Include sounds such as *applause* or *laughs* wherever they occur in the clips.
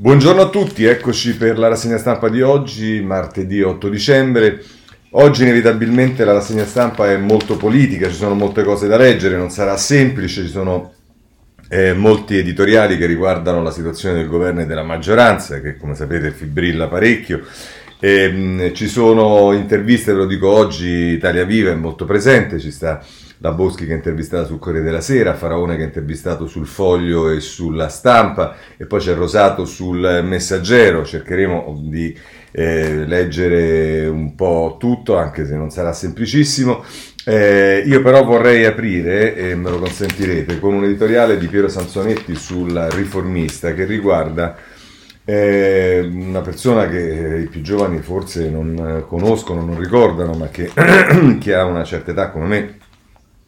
Buongiorno a tutti, eccoci per la rassegna stampa di oggi, martedì 8 dicembre. Oggi inevitabilmente la rassegna stampa è molto politica, ci sono molte cose da leggere, non sarà semplice, ci sono eh, molti editoriali che riguardano la situazione del governo e della maggioranza, che come sapete fibrilla parecchio. E, mh, ci sono interviste, ve lo dico oggi, Italia Viva è molto presente, ci sta la Boschi che è intervistata sul Corriere della Sera, Faraone che è intervistato sul Foglio e sulla stampa e poi c'è Rosato sul Messaggero, cercheremo di eh, leggere un po' tutto anche se non sarà semplicissimo. Eh, io però vorrei aprire, e me lo consentirete, con un editoriale di Piero Sansonetti sul riformista che riguarda eh, una persona che i più giovani forse non conoscono, non ricordano, ma che, *clears throat* che ha una certa età come me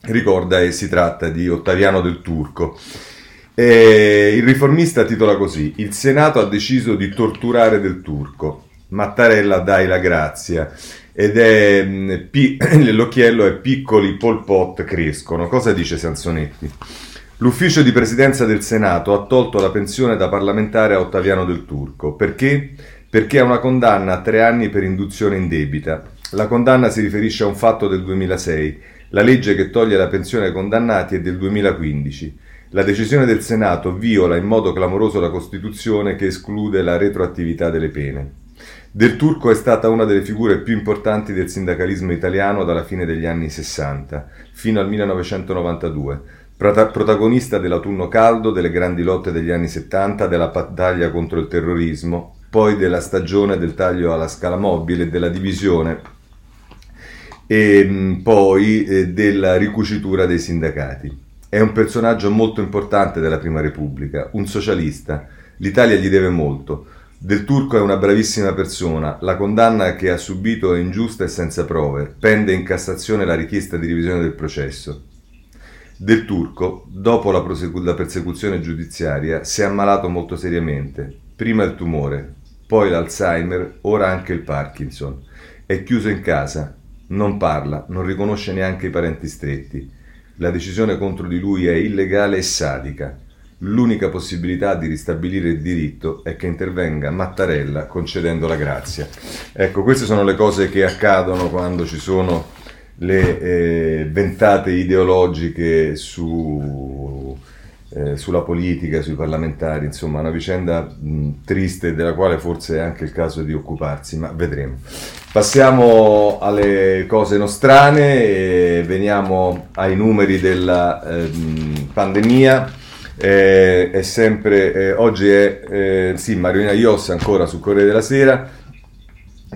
ricorda e si tratta di Ottaviano del Turco. E il riformista titola così: Il Senato ha deciso di torturare del Turco. Mattarella dai la grazia. Ed è mm, pi- *clears throat* l'occhiello è piccoli Pol Pot crescono. Cosa dice Sansonetti? L'ufficio di presidenza del Senato ha tolto la pensione da parlamentare a Ottaviano del Turco. Perché? Perché ha una condanna a tre anni per induzione in debita. La condanna si riferisce a un fatto del 2006 la legge che toglie la pensione ai condannati è del 2015. La decisione del Senato viola in modo clamoroso la Costituzione che esclude la retroattività delle pene. Del Turco è stata una delle figure più importanti del sindacalismo italiano dalla fine degli anni 60 fino al 1992, protagonista dell'autunno caldo, delle grandi lotte degli anni 70, della battaglia contro il terrorismo, poi della stagione del taglio alla scala mobile e della divisione e mm, poi eh, della ricucitura dei sindacati. È un personaggio molto importante della Prima Repubblica, un socialista. L'Italia gli deve molto. Del Turco è una bravissima persona, la condanna che ha subito è ingiusta e senza prove, pende in Cassazione la richiesta di revisione del processo. Del Turco, dopo la, prosegu- la persecuzione giudiziaria, si è ammalato molto seriamente, prima il tumore, poi l'Alzheimer, ora anche il Parkinson. È chiuso in casa, non parla, non riconosce neanche i parenti stretti. La decisione contro di lui è illegale e sadica. L'unica possibilità di ristabilire il diritto è che intervenga Mattarella concedendo la grazia. Ecco, queste sono le cose che accadono quando ci sono le eh, ventate ideologiche su eh, sulla politica, sui parlamentari, insomma una vicenda mh, triste della quale forse è anche il caso di occuparsi, ma vedremo. Passiamo alle cose nostrane e veniamo ai numeri della eh, pandemia. Eh, è sempre, eh, oggi è, eh, sì, Mariolina Ios ancora sul Corriere della Sera,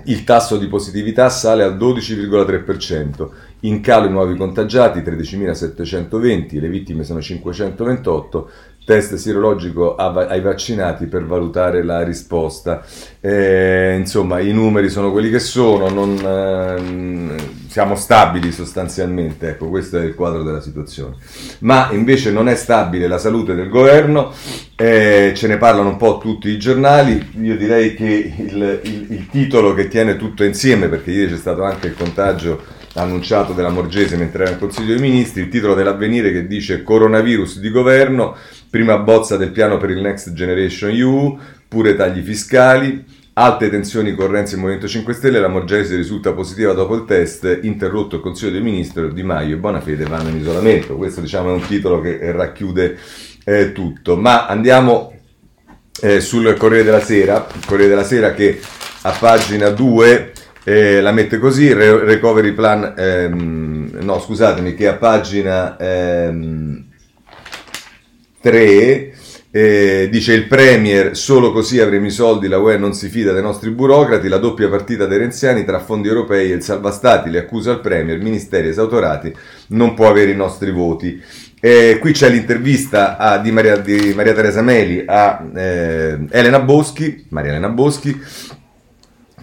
il tasso di positività sale al 12,3%, in calo i nuovi contagiati 13.720, le vittime sono 528, test sierologico ai vaccinati per valutare la risposta. Eh, insomma, i numeri sono quelli che sono, non, eh, siamo stabili sostanzialmente, ecco, questo è il quadro della situazione. Ma invece non è stabile la salute del governo, eh, ce ne parlano un po' tutti i giornali, io direi che il, il, il titolo che tiene tutto insieme, perché ieri c'è stato anche il contagio annunciato della Morgese mentre era in Consiglio dei Ministri, il titolo dell'avvenire che dice coronavirus di governo, prima bozza del piano per il Next Generation EU, pure tagli fiscali, alte tensioni con Renzi e Movimento 5 Stelle, la Morgese risulta positiva dopo il test, interrotto il Consiglio dei Ministri, Di Maio e Bonafede vanno in isolamento. Questo diciamo è un titolo che racchiude eh, tutto. Ma andiamo eh, sul Corriere della Sera, il Corriere della Sera che a pagina 2 eh, la mette così, re- recovery plan, ehm, no scusatemi, che a pagina ehm, 3 eh, dice il Premier, solo così avremo i soldi, la UE non si fida dei nostri burocrati, la doppia partita dei renziani tra fondi europei e il salvastati, le accusa al Premier, ministeri esautorati, non può avere i nostri voti. Eh, qui c'è l'intervista a, di, Maria, di, Maria, Teresa Meli a eh, Elena Boschi, Maria Elena Boschi,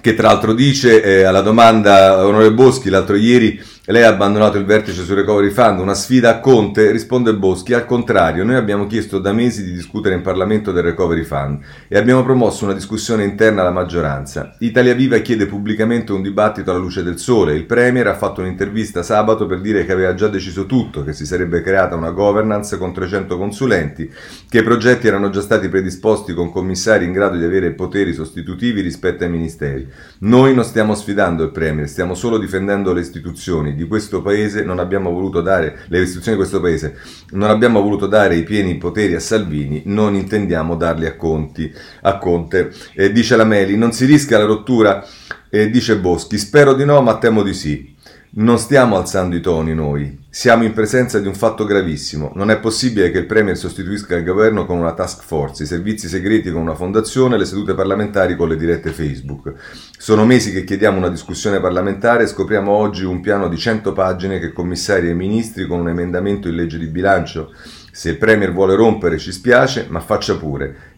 che tra l'altro dice eh, alla domanda onorevole Boschi l'altro ieri lei ha abbandonato il vertice sul recovery fund, una sfida a Conte, risponde Boschi, al contrario, noi abbiamo chiesto da mesi di discutere in Parlamento del recovery fund e abbiamo promosso una discussione interna alla maggioranza. Italia Viva chiede pubblicamente un dibattito alla luce del sole, il Premier ha fatto un'intervista sabato per dire che aveva già deciso tutto, che si sarebbe creata una governance con 300 consulenti, che i progetti erano già stati predisposti con commissari in grado di avere poteri sostitutivi rispetto ai ministeri. Noi non stiamo sfidando il Premier, stiamo solo difendendo le istituzioni di questo paese non abbiamo voluto dare, le istituzioni di questo paese, non abbiamo voluto dare i pieni poteri a Salvini, non intendiamo darli a, Conti, a Conte. Eh, dice la Meli, non si rischia la rottura, eh, dice Boschi, spero di no ma temo di sì. Non stiamo alzando i toni noi, siamo in presenza di un fatto gravissimo. Non è possibile che il Premier sostituisca il governo con una task force, i servizi segreti con una fondazione, le sedute parlamentari con le dirette Facebook. Sono mesi che chiediamo una discussione parlamentare e scopriamo oggi un piano di 100 pagine che commissaria i ministri con un emendamento in legge di bilancio. Se il Premier vuole rompere ci spiace, ma faccia pure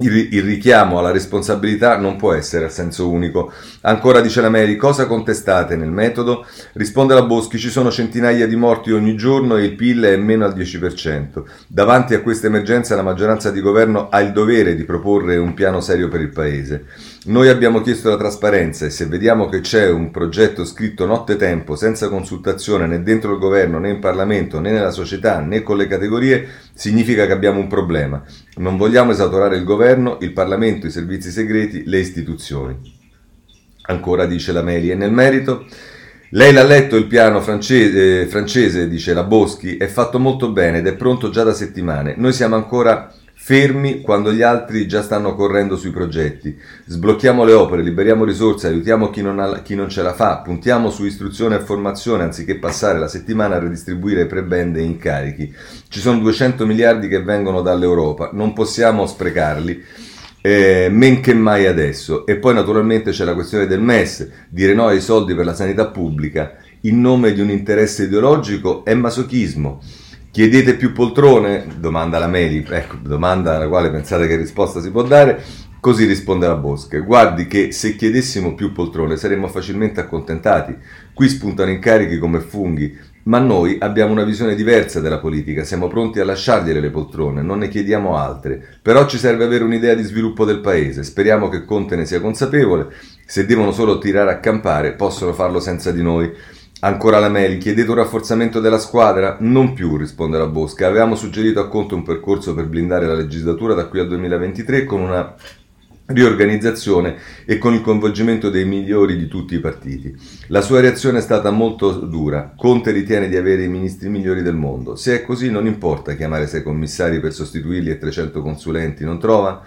il, richiamo alla responsabilità non può essere a senso unico. Ancora dice la Mary, cosa contestate nel metodo? Risponde la Boschi, ci sono centinaia di morti ogni giorno e il PIL è meno al 10%. Davanti a questa emergenza la maggioranza di governo ha il dovere di proporre un piano serio per il Paese. Noi abbiamo chiesto la trasparenza e se vediamo che c'è un progetto scritto nottetempo senza consultazione né dentro il governo né in Parlamento né nella società né con le categorie, significa che abbiamo un problema. Non vogliamo esautorare il governo, il Parlamento, i servizi segreti, le istituzioni. Ancora dice la Meli e nel merito... Lei l'ha letto il piano francese, eh, francese, dice la Boschi, è fatto molto bene ed è pronto già da settimane. Noi siamo ancora fermi quando gli altri già stanno correndo sui progetti. Sblocchiamo le opere, liberiamo risorse, aiutiamo chi non, ha, chi non ce la fa, puntiamo su istruzione e formazione anziché passare la settimana a redistribuire prebende e incarichi. Ci sono 200 miliardi che vengono dall'Europa, non possiamo sprecarli. Eh, men che mai adesso. E poi naturalmente c'è la questione del MES, dire no ai soldi per la sanità pubblica in nome di un interesse ideologico è masochismo. Chiedete più poltrone? Domanda la Meli, ecco, domanda alla quale pensate che risposta si può dare. Così risponde la Bosca. Guardi che se chiedessimo più poltrone saremmo facilmente accontentati. Qui spuntano incarichi come funghi, ma noi abbiamo una visione diversa della politica, siamo pronti a lasciargliele le poltrone, non ne chiediamo altre. Però ci serve avere un'idea di sviluppo del paese. Speriamo che Conte ne sia consapevole. Se devono solo tirare a campare, possono farlo senza di noi. Ancora la Meli, chiedete un rafforzamento della squadra? Non più, risponde la Bosca. Avevamo suggerito a Conte un percorso per blindare la legislatura da qui al 2023 con una riorganizzazione e con il coinvolgimento dei migliori di tutti i partiti. La sua reazione è stata molto dura. Conte ritiene di avere i ministri migliori del mondo. Se è così non importa chiamare sei commissari per sostituirli e 300 consulenti, non trova?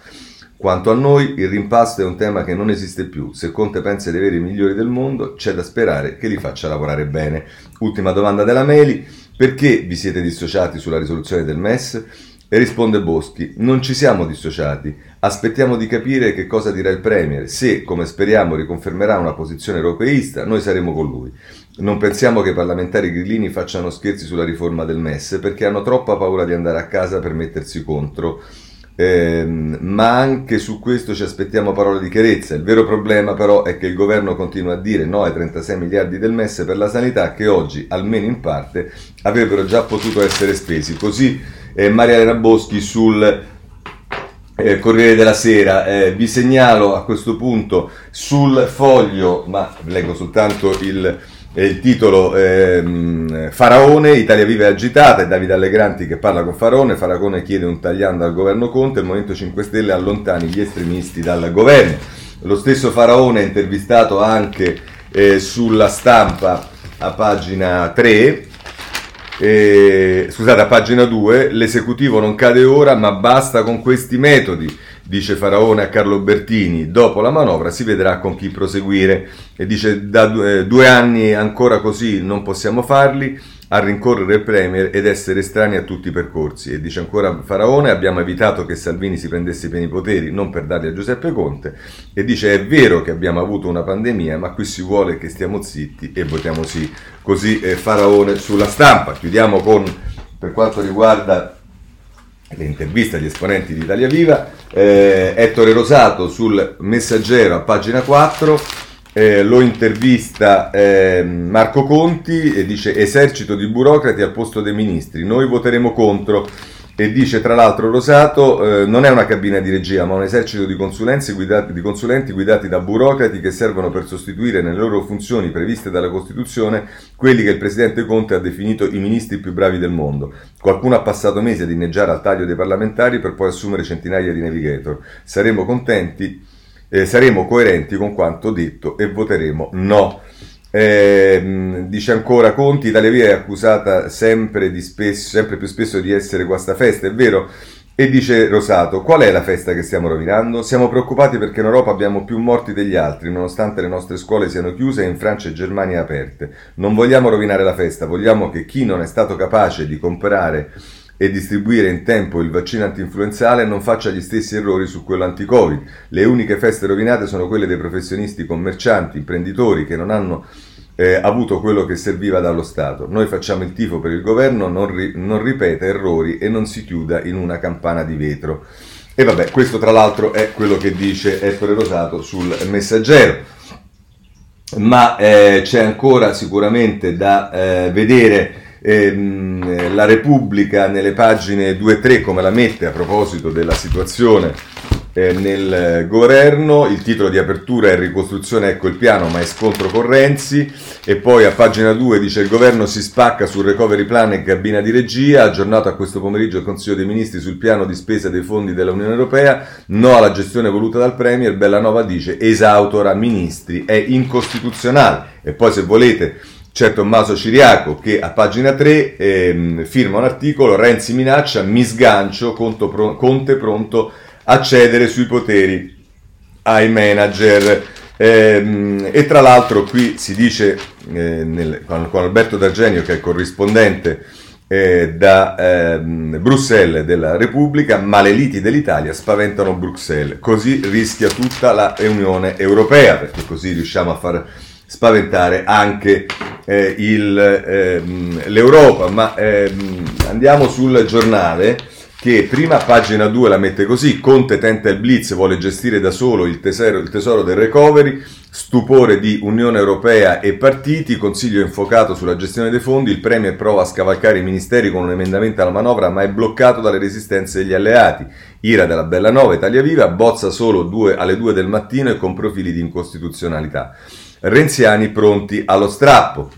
Quanto a noi, il rimpasto è un tema che non esiste più. Se Conte pensa di avere i migliori del mondo, c'è da sperare che li faccia lavorare bene. Ultima domanda della Meli. Perché vi siete dissociati sulla risoluzione del MES? E risponde Boschi, non ci siamo dissociati, aspettiamo di capire che cosa dirà il Premier, se, come speriamo, riconfermerà una posizione europeista, noi saremo con lui. Non pensiamo che i parlamentari grillini facciano scherzi sulla riforma del MES perché hanno troppa paura di andare a casa per mettersi contro eh, ma anche su questo ci aspettiamo parole di chiarezza. Il vero problema però è che il governo continua a dire no ai 36 miliardi del MES per la sanità che oggi, almeno in parte, avrebbero già potuto essere spesi. Così eh, Maria Elena Boschi sul eh, Corriere della Sera. Eh, vi segnalo a questo punto sul foglio, ma leggo soltanto il il titolo ehm, Faraone, Italia Viva è agitata, è Davide Allegranti che parla con Faraone, Faraone chiede un tagliando al governo Conte, il Movimento 5 Stelle allontani gli estremisti dal governo. Lo stesso Faraone è intervistato anche eh, sulla stampa a pagina 3, eh, scusate a pagina 2, l'esecutivo non cade ora ma basta con questi metodi dice Faraone a Carlo Bertini, dopo la manovra si vedrà con chi proseguire e dice da due, eh, due anni ancora così non possiamo farli, a rincorrere il Premier ed essere estranei a tutti i percorsi. E dice ancora Faraone, abbiamo evitato che Salvini si prendesse i pieni poteri, non per darli a Giuseppe Conte. E dice è vero che abbiamo avuto una pandemia, ma qui si vuole che stiamo zitti e votiamo sì. Così eh, Faraone sulla stampa. Chiudiamo con, per quanto riguarda le interviste agli esponenti di Italia Viva, eh, Ettore Rosato sul Messaggero a pagina 4 eh, lo intervista eh, Marco Conti e dice esercito di burocrati al posto dei ministri, noi voteremo contro e dice tra l'altro Rosato eh, non è una cabina di regia ma un esercito di, guidati, di consulenti guidati da burocrati che servono per sostituire nelle loro funzioni previste dalla Costituzione quelli che il Presidente Conte ha definito i ministri più bravi del mondo. Qualcuno ha passato mesi ad inneggiare al taglio dei parlamentari per poi assumere centinaia di navigator. Saremo contenti, eh, saremo coerenti con quanto detto e voteremo no. Eh, dice ancora Conti, Italia Via è accusata sempre, spesso, sempre, più spesso di essere guastafeste, è vero? E dice Rosato, qual è la festa che stiamo rovinando? Siamo preoccupati perché in Europa abbiamo più morti degli altri, nonostante le nostre scuole siano chiuse e in Francia e Germania aperte. Non vogliamo rovinare la festa, vogliamo che chi non è stato capace di comprare e distribuire in tempo il vaccino antinfluenzale non faccia gli stessi errori su quello anti-Covid. Le uniche feste rovinate sono quelle dei professionisti commercianti, imprenditori che non hanno eh, avuto quello che serviva dallo Stato. Noi facciamo il tifo per il governo, non, ri- non ripeta errori e non si chiuda in una campana di vetro. E vabbè, questo tra l'altro è quello che dice Ettore Rosato sul messaggero. Ma eh, c'è ancora sicuramente da eh, vedere ehm, la Repubblica nelle pagine 2 e 3 come la mette a proposito della situazione eh, nel governo, il titolo di apertura è ricostruzione, ecco il piano, ma è scontro con Renzi e poi a pagina 2 dice il governo si spacca sul recovery plan e cabina di regia, aggiornato a questo pomeriggio il Consiglio dei Ministri sul piano di spesa dei fondi dell'Unione Europea, no alla gestione voluta dal Premier, Bellanova dice esautora ministri, è incostituzionale e poi se volete c'è Tommaso Ciriaco che a pagina 3 ehm, firma un articolo, Renzi minaccia, mi sgancio, Conte pronto a cedere sui poteri ai manager. Ehm, e tra l'altro qui si dice eh, nel, con, con, Alberto D'Argenio che è corrispondente eh, da ehm, Bruxelles della Repubblica, ma le liti dell'Italia spaventano Bruxelles, così rischia tutta la Unione Europea, perché così riusciamo a far spaventare anche eh, il, ehm, l'Europa. Ma ehm, andiamo sul giornale che prima pagina 2 la mette così, Conte tenta il blitz, vuole gestire da solo il tesoro, il tesoro del recovery, stupore di Unione Europea e partiti, consiglio infocato sulla gestione dei fondi, il Premier prova a scavalcare i ministeri con un emendamento alla manovra ma è bloccato dalle resistenze degli alleati, ira della Bella Nova, Italia Viva, bozza solo due, alle 2 del mattino e con profili di incostituzionalità renziani pronti allo strappo.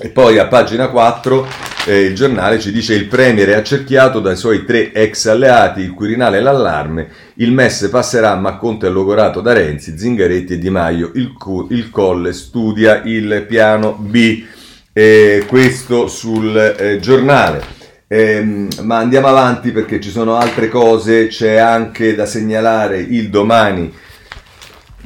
E poi a pagina 4 eh, il giornale ci dice il Premier è accerchiato dai suoi tre ex alleati, il Quirinale e l'allarme, il MES passerà ma Conte è logorato da Renzi, Zingaretti e Di Maio, il, il Colle studia il piano B, eh, questo sul eh, giornale. Eh, ma andiamo avanti perché ci sono altre cose, c'è anche da segnalare il domani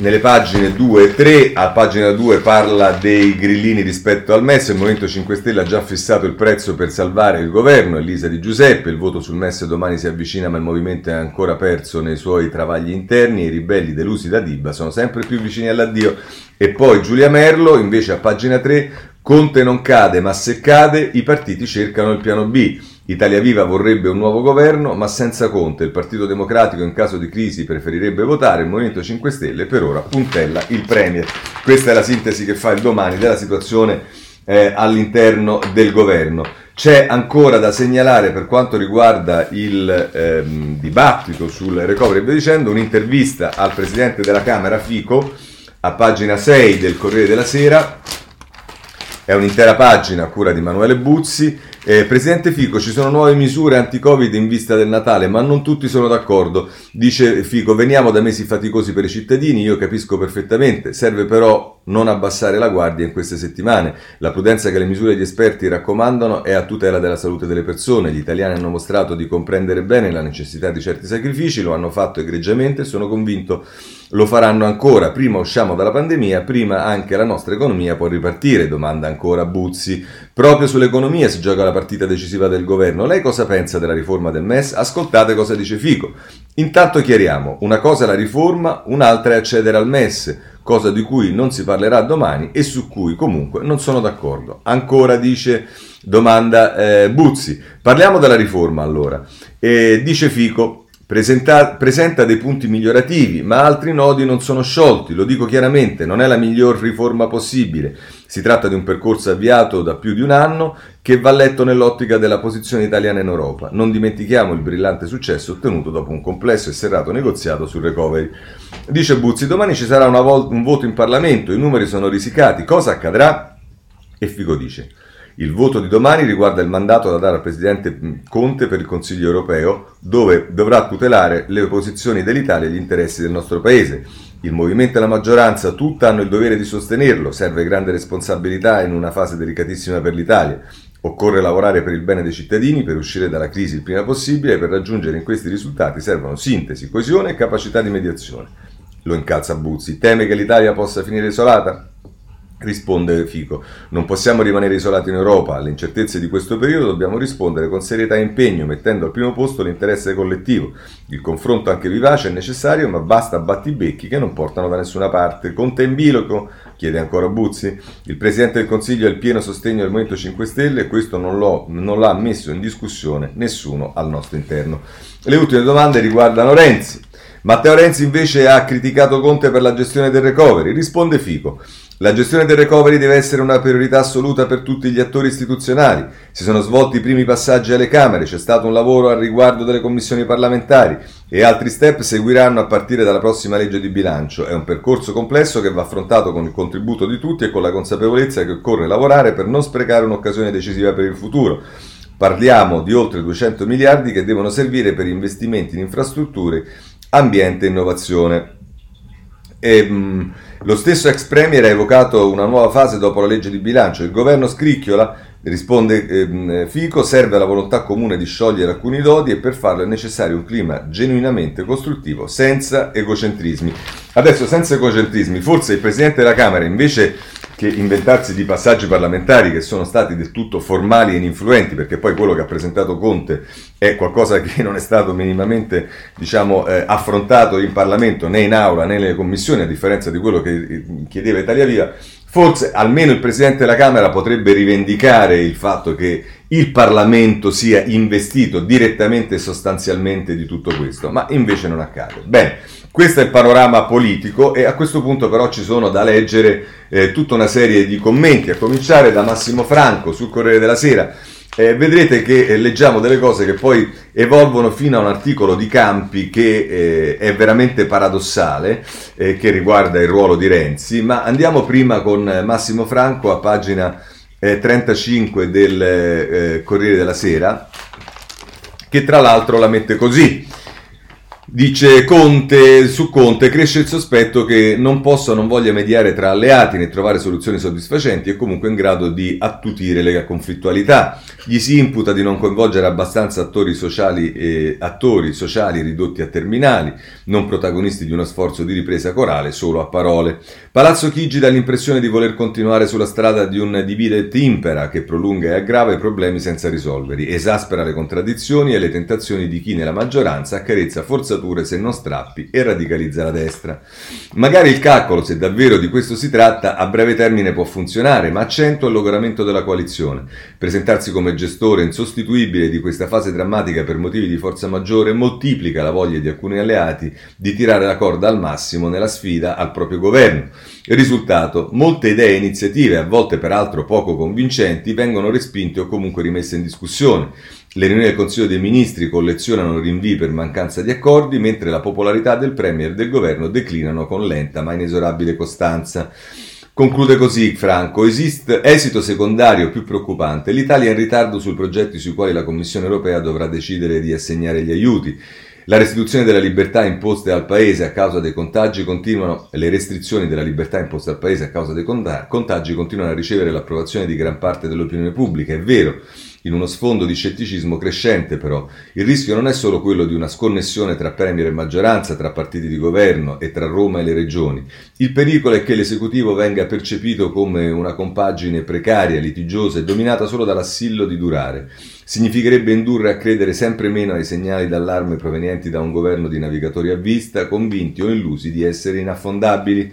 nelle pagine 2 e 3, a pagina 2 parla dei grillini rispetto al MES, il Movimento 5 Stelle ha già fissato il prezzo per salvare il governo, Elisa Di Giuseppe, il voto sul MES domani si avvicina ma il movimento è ancora perso nei suoi travagli interni, i ribelli delusi da Dibba sono sempre più vicini all'addio. E poi Giulia Merlo, invece a pagina 3, Conte non cade ma se cade i partiti cercano il piano B. Italia Viva vorrebbe un nuovo governo, ma senza Conte. Il Partito Democratico in caso di crisi preferirebbe votare, il Movimento 5 Stelle per ora puntella il Premier. Questa è la sintesi che fa il domani della situazione eh, all'interno del governo. C'è ancora da segnalare per quanto riguarda il ehm, dibattito sul recovery via dicendo un'intervista al Presidente della Camera Fico a pagina 6 del Corriere della Sera. È un'intera pagina a cura di Manuele Buzzi eh, Presidente Fico, ci sono nuove misure anti-Covid in vista del Natale, ma non tutti sono d'accordo. Dice Fico, veniamo da mesi faticosi per i cittadini, io capisco perfettamente, serve però non abbassare la guardia in queste settimane. La prudenza che le misure degli esperti raccomandano è a tutela della salute delle persone. Gli italiani hanno mostrato di comprendere bene la necessità di certi sacrifici, lo hanno fatto egregiamente sono convinto lo faranno ancora. Prima usciamo dalla pandemia, prima anche la nostra economia può ripartire, domanda ancora Buzzi. Proprio sull'economia si gioca la partita decisiva del governo. Lei cosa pensa della riforma del MES? Ascoltate cosa dice Fico. Intanto chiariamo, una cosa è la riforma, un'altra è accedere al MES, cosa di cui non si parlerà domani e su cui comunque non sono d'accordo. Ancora dice, domanda eh, Buzzi, parliamo della riforma allora. E dice Fico, Presenta, presenta dei punti migliorativi, ma altri nodi non sono sciolti, lo dico chiaramente, non è la miglior riforma possibile. Si tratta di un percorso avviato da più di un anno che va letto nell'ottica della posizione italiana in Europa. Non dimentichiamo il brillante successo ottenuto dopo un complesso e serrato negoziato sul recovery. Dice Buzzi, domani ci sarà vol- un voto in Parlamento, i numeri sono risicati, cosa accadrà? E Figo dice, il voto di domani riguarda il mandato da dare al Presidente Conte per il Consiglio europeo, dove dovrà tutelare le posizioni dell'Italia e gli interessi del nostro Paese. Il movimento e la maggioranza tutta hanno il dovere di sostenerlo, serve grande responsabilità in una fase delicatissima per l'Italia. Occorre lavorare per il bene dei cittadini, per uscire dalla crisi il prima possibile e per raggiungere in questi risultati servono sintesi, coesione e capacità di mediazione. Lo incalza Buzzi. Teme che l'Italia possa finire isolata? Risponde Fico, non possiamo rimanere isolati in Europa, alle incertezze di questo periodo dobbiamo rispondere con serietà e impegno, mettendo al primo posto l'interesse collettivo. Il confronto anche vivace è necessario, ma basta battibecchi che non portano da nessuna parte. Conte in biloco? chiede ancora Buzzi. Il Presidente del Consiglio ha il pieno sostegno del Movimento 5 Stelle e questo non, non l'ha messo in discussione nessuno al nostro interno. Le ultime domande riguardano Renzi. Matteo Renzi invece ha criticato Conte per la gestione del recovery. Risponde Fico. La gestione del recovery deve essere una priorità assoluta per tutti gli attori istituzionali. Si sono svolti i primi passaggi alle Camere, c'è stato un lavoro al riguardo delle commissioni parlamentari e altri step seguiranno a partire dalla prossima legge di bilancio. È un percorso complesso che va affrontato con il contributo di tutti e con la consapevolezza che occorre lavorare per non sprecare un'occasione decisiva per il futuro. Parliamo di oltre 200 miliardi che devono servire per investimenti in infrastrutture, ambiente e innovazione. E, mh, lo stesso ex premier ha evocato una nuova fase dopo la legge di bilancio. Il governo scricchiola, risponde eh, Fico, serve la volontà comune di sciogliere alcuni dodi e per farlo è necessario un clima genuinamente costruttivo, senza egocentrismi. Adesso, senza egocentrismi, forse il Presidente della Camera, invece che inventarsi di passaggi parlamentari che sono stati del tutto formali e ininfluenti, perché poi quello che ha presentato Conte è qualcosa che non è stato minimamente diciamo, eh, affrontato in Parlamento né in aula né nelle commissioni, a differenza di quello che eh, chiedeva Italia Viva, forse almeno il Presidente della Camera potrebbe rivendicare il fatto che il Parlamento sia investito direttamente e sostanzialmente di tutto questo, ma invece non accade. Bene. Questo è il panorama politico e a questo punto però ci sono da leggere eh, tutta una serie di commenti, a cominciare da Massimo Franco sul Corriere della Sera. Eh, vedrete che eh, leggiamo delle cose che poi evolvono fino a un articolo di Campi che eh, è veramente paradossale, eh, che riguarda il ruolo di Renzi, ma andiamo prima con Massimo Franco a pagina 35 eh, del eh, Corriere della Sera, che tra l'altro la mette così. Dice Conte, su Conte cresce il sospetto che non possa o non voglia mediare tra alleati né trovare soluzioni soddisfacenti e comunque in grado di attutire le conflittualità. Gli si imputa di non coinvolgere abbastanza attori sociali, eh, attori sociali ridotti a terminali, non protagonisti di uno sforzo di ripresa corale solo a parole. Palazzo Chigi dà l'impressione di voler continuare sulla strada di un divide et impera che prolunga e aggrava i problemi senza risolverli, esaspera le contraddizioni e le tentazioni di chi nella maggioranza accarezza forzature se non strappi e radicalizza la destra. Magari il calcolo, se davvero di questo si tratta, a breve termine può funzionare, ma accento al logoramento della coalizione. Presentarsi come gestore insostituibile di questa fase drammatica per motivi di forza maggiore moltiplica la voglia di alcuni alleati di tirare la corda al massimo nella sfida al proprio governo. Risultato, molte idee e iniziative, a volte peraltro poco convincenti, vengono respinte o comunque rimesse in discussione. Le riunioni del Consiglio dei Ministri collezionano rinvii per mancanza di accordi, mentre la popolarità del Premier e del governo declinano con lenta ma inesorabile costanza. Conclude così Franco, esiste esito secondario più preoccupante. L'Italia è in ritardo sui progetti sui quali la Commissione europea dovrà decidere di assegnare gli aiuti. La restituzione della libertà imposte al Paese a causa dei contagi continuano, le restrizioni della libertà imposte al Paese a causa dei contagi continuano a ricevere l'approvazione di gran parte dell'opinione pubblica, è vero in uno sfondo di scetticismo crescente però. Il rischio non è solo quello di una sconnessione tra Premier e maggioranza, tra partiti di governo e tra Roma e le regioni. Il pericolo è che l'esecutivo venga percepito come una compagine precaria, litigiosa e dominata solo dall'assillo di durare. Significherebbe indurre a credere sempre meno ai segnali d'allarme provenienti da un governo di navigatori a vista, convinti o illusi di essere inaffondabili.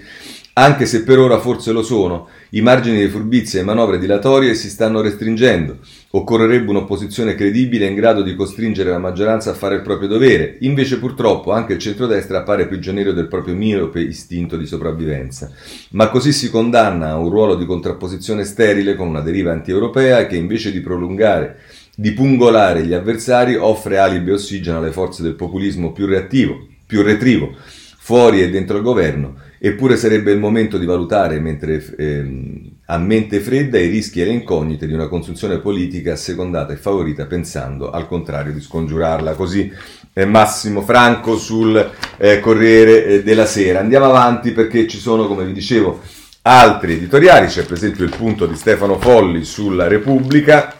Anche se per ora forse lo sono, i margini di furbizia e manovre dilatorie si stanno restringendo. Occorrerebbe un'opposizione credibile in grado di costringere la maggioranza a fare il proprio dovere. Invece purtroppo anche il centrodestra appare prigioniero del proprio miope istinto di sopravvivenza. Ma così si condanna a un ruolo di contrapposizione sterile con una deriva anti-europea che invece di prolungare di pungolare gli avversari offre alibi e ossigeno alle forze del populismo più reattivo, più retrivo, fuori e dentro il governo, eppure sarebbe il momento di valutare mentre, eh, a mente fredda i rischi e le incognite di una consunzione politica assecondata e favorita pensando al contrario di scongiurarla. Così eh, Massimo Franco sul eh, Corriere eh, della Sera. Andiamo avanti perché ci sono, come vi dicevo, altri editoriali, c'è per esempio il punto di Stefano Folli sulla Repubblica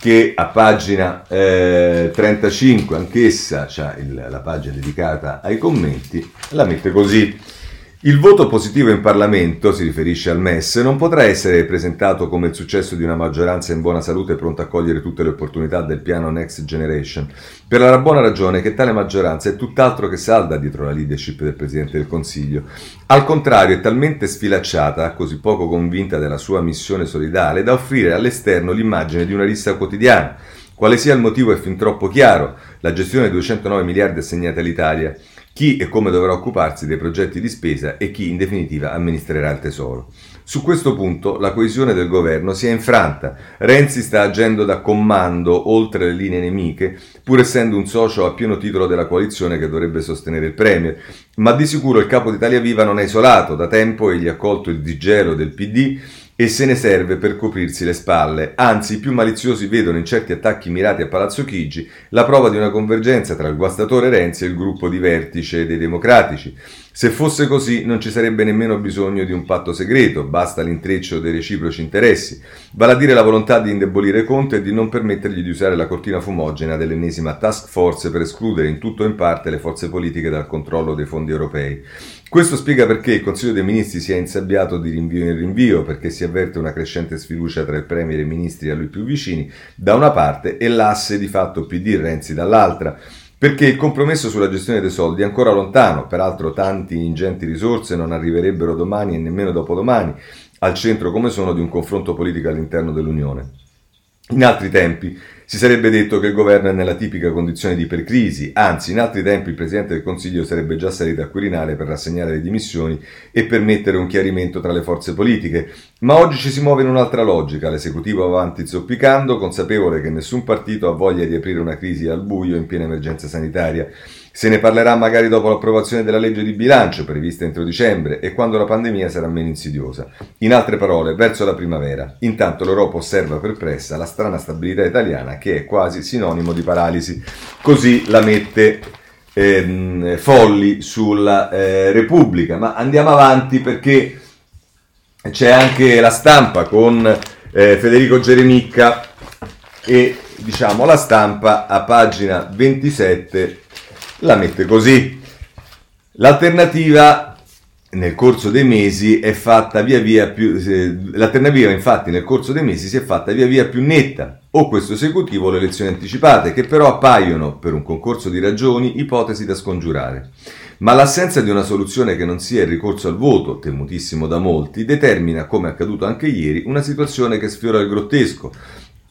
che a pagina eh, 35, anch'essa, c'ha il, la pagina dedicata ai commenti, la mette così. Il voto positivo in Parlamento, si riferisce al MES, non potrà essere presentato come il successo di una maggioranza in buona salute pronta a cogliere tutte le opportunità del piano Next Generation, per la buona ragione che tale maggioranza è tutt'altro che salda dietro la leadership del Presidente del Consiglio. Al contrario, è talmente sfilacciata, così poco convinta della sua missione solidale, da offrire all'esterno l'immagine di una rissa quotidiana. Quale sia il motivo è fin troppo chiaro, la gestione dei 209 miliardi assegnati all'Italia chi e come dovrà occuparsi dei progetti di spesa e chi in definitiva amministrerà il tesoro. Su questo punto la coesione del governo si è infranta. Renzi sta agendo da comando oltre le linee nemiche, pur essendo un socio a pieno titolo della coalizione che dovrebbe sostenere il Premier. Ma di sicuro il capo d'Italia Viva non è isolato. Da tempo egli ha colto il digelo del PD e se ne serve per coprirsi le spalle. Anzi, i più maliziosi vedono in certi attacchi mirati a Palazzo Chigi la prova di una convergenza tra il guastatore Renzi e il gruppo di vertice dei democratici. Se fosse così non ci sarebbe nemmeno bisogno di un patto segreto, basta l'intreccio dei reciproci interessi, vale a dire la volontà di indebolire Conte e di non permettergli di usare la cortina fumogena dell'ennesima task force per escludere in tutto o in parte le forze politiche dal controllo dei fondi europei. Questo spiega perché il Consiglio dei Ministri si è insabbiato di rinvio in rinvio, perché si avverte una crescente sfiducia tra il Premier e i ministri a lui più vicini, da una parte, e l'asse di fatto PD Renzi dall'altra, perché il compromesso sulla gestione dei soldi è ancora lontano, peraltro tanti ingenti risorse non arriverebbero domani e nemmeno dopodomani, al centro come sono di un confronto politico all'interno dell'Unione. In altri tempi si sarebbe detto che il governo è nella tipica condizione di ipercrisi, anzi in altri tempi il Presidente del Consiglio sarebbe già salito a Quirinale per rassegnare le dimissioni e permettere un chiarimento tra le forze politiche, ma oggi ci si muove in un'altra logica, l'esecutivo avanti zoppicando, consapevole che nessun partito ha voglia di aprire una crisi al buio in piena emergenza sanitaria. Se ne parlerà magari dopo l'approvazione della legge di bilancio prevista entro dicembre e quando la pandemia sarà meno insidiosa. In altre parole, verso la primavera. Intanto l'Europa osserva perplessa la strana stabilità italiana che è quasi sinonimo di paralisi. Così la mette ehm, Folli sulla eh, Repubblica. Ma andiamo avanti perché c'è anche la stampa con eh, Federico Geremicca e diciamo la stampa a pagina 27 la mette così. L'alternativa nel corso dei mesi è fatta via via più l'alternativa infatti nel corso dei mesi si è fatta via via più netta. O questo esecutivo o le elezioni anticipate che però appaiono per un concorso di ragioni ipotesi da scongiurare. Ma l'assenza di una soluzione che non sia il ricorso al voto temutissimo da molti determina come accaduto anche ieri una situazione che sfiora il grottesco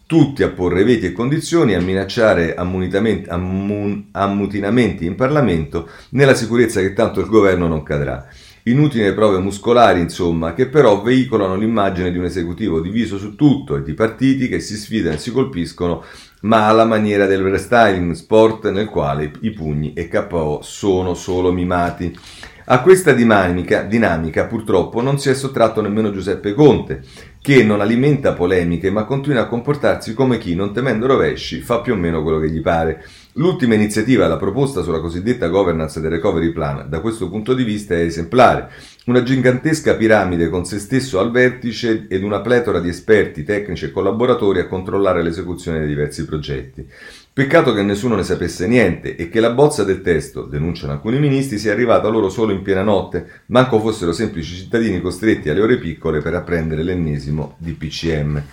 tutti a porre veti e condizioni, a minacciare ammutinamenti in Parlamento nella sicurezza che tanto il governo non cadrà. Inutili prove muscolari, insomma, che però veicolano l'immagine di un esecutivo diviso su tutto e di partiti che si sfidano e si colpiscono, ma alla maniera del restyling sport nel quale i pugni e KO sono solo mimati. A questa dinamica, dinamica purtroppo non si è sottratto nemmeno Giuseppe Conte, che non alimenta polemiche ma continua a comportarsi come chi, non temendo rovesci, fa più o meno quello che gli pare. L'ultima iniziativa, la proposta sulla cosiddetta governance del recovery plan, da questo punto di vista è esemplare. Una gigantesca piramide con se stesso al vertice ed una pletora di esperti, tecnici e collaboratori a controllare l'esecuzione dei diversi progetti. Peccato che nessuno ne sapesse niente e che la bozza del testo, denunciano alcuni ministri, sia arrivata loro solo in piena notte, manco fossero semplici cittadini costretti alle ore piccole per apprendere l'ennesimo DPCM.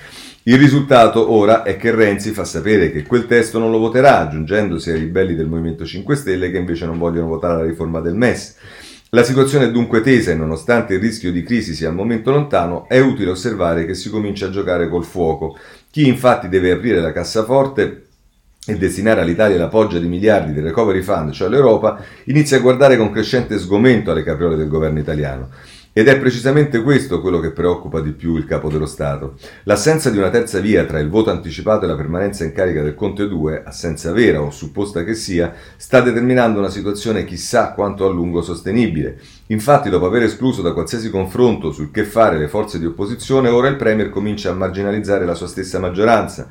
Il risultato ora è che Renzi fa sapere che quel testo non lo voterà, aggiungendosi ai ribelli del Movimento 5 Stelle che invece non vogliono votare la riforma del MES. La situazione è dunque tesa e nonostante il rischio di crisi sia al momento lontano, è utile osservare che si comincia a giocare col fuoco. Chi infatti deve aprire la cassaforte e destinare all'Italia la poggia di miliardi del recovery fund, cioè l'Europa, inizia a guardare con crescente sgomento alle capriole del governo italiano. Ed è precisamente questo quello che preoccupa di più il capo dello Stato. L'assenza di una terza via tra il voto anticipato e la permanenza in carica del Conte 2, assenza vera o supposta che sia, sta determinando una situazione chissà quanto a lungo sostenibile. Infatti, dopo aver escluso da qualsiasi confronto sul che fare le forze di opposizione, ora il Premier comincia a marginalizzare la sua stessa maggioranza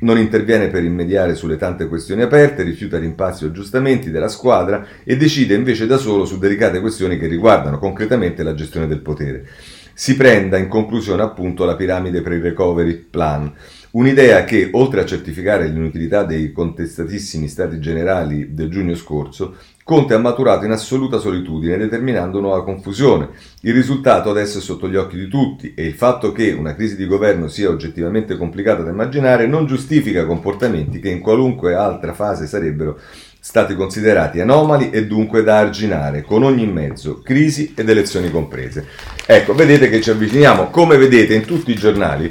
non interviene per immediare sulle tante questioni aperte, rifiuta rimpazzi o aggiustamenti della squadra e decide invece da solo su delicate questioni che riguardano concretamente la gestione del potere. Si prenda in conclusione appunto la piramide per il recovery plan, Un'idea che, oltre a certificare l'inutilità dei contestatissimi stati generali del giugno scorso, Conte ha maturato in assoluta solitudine, determinando nuova confusione. Il risultato adesso è sotto gli occhi di tutti e il fatto che una crisi di governo sia oggettivamente complicata da immaginare non giustifica comportamenti che in qualunque altra fase sarebbero stati considerati anomali e dunque da arginare con ogni mezzo, crisi ed elezioni comprese. Ecco, vedete che ci avviciniamo, come vedete in tutti i giornali,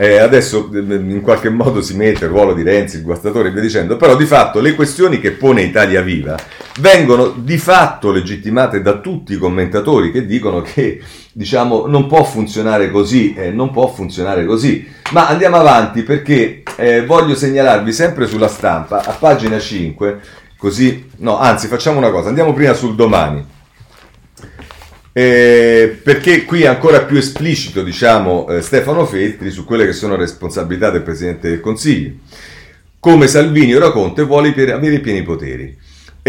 eh, adesso in qualche modo si mette il ruolo di Renzi, il guastatore e via dicendo, però di fatto le questioni che pone Italia Viva vengono di fatto legittimate da tutti i commentatori che dicono che diciamo non può funzionare così, eh, non può funzionare così. Ma andiamo avanti perché eh, voglio segnalarvi sempre sulla stampa, a pagina 5, così, no, anzi facciamo una cosa, andiamo prima sul domani eh, perché qui è ancora più esplicito, diciamo, eh, Stefano Feltri su quelle che sono responsabilità del Presidente del Consiglio. Come Salvini ora Conte vuole avere pieni poteri.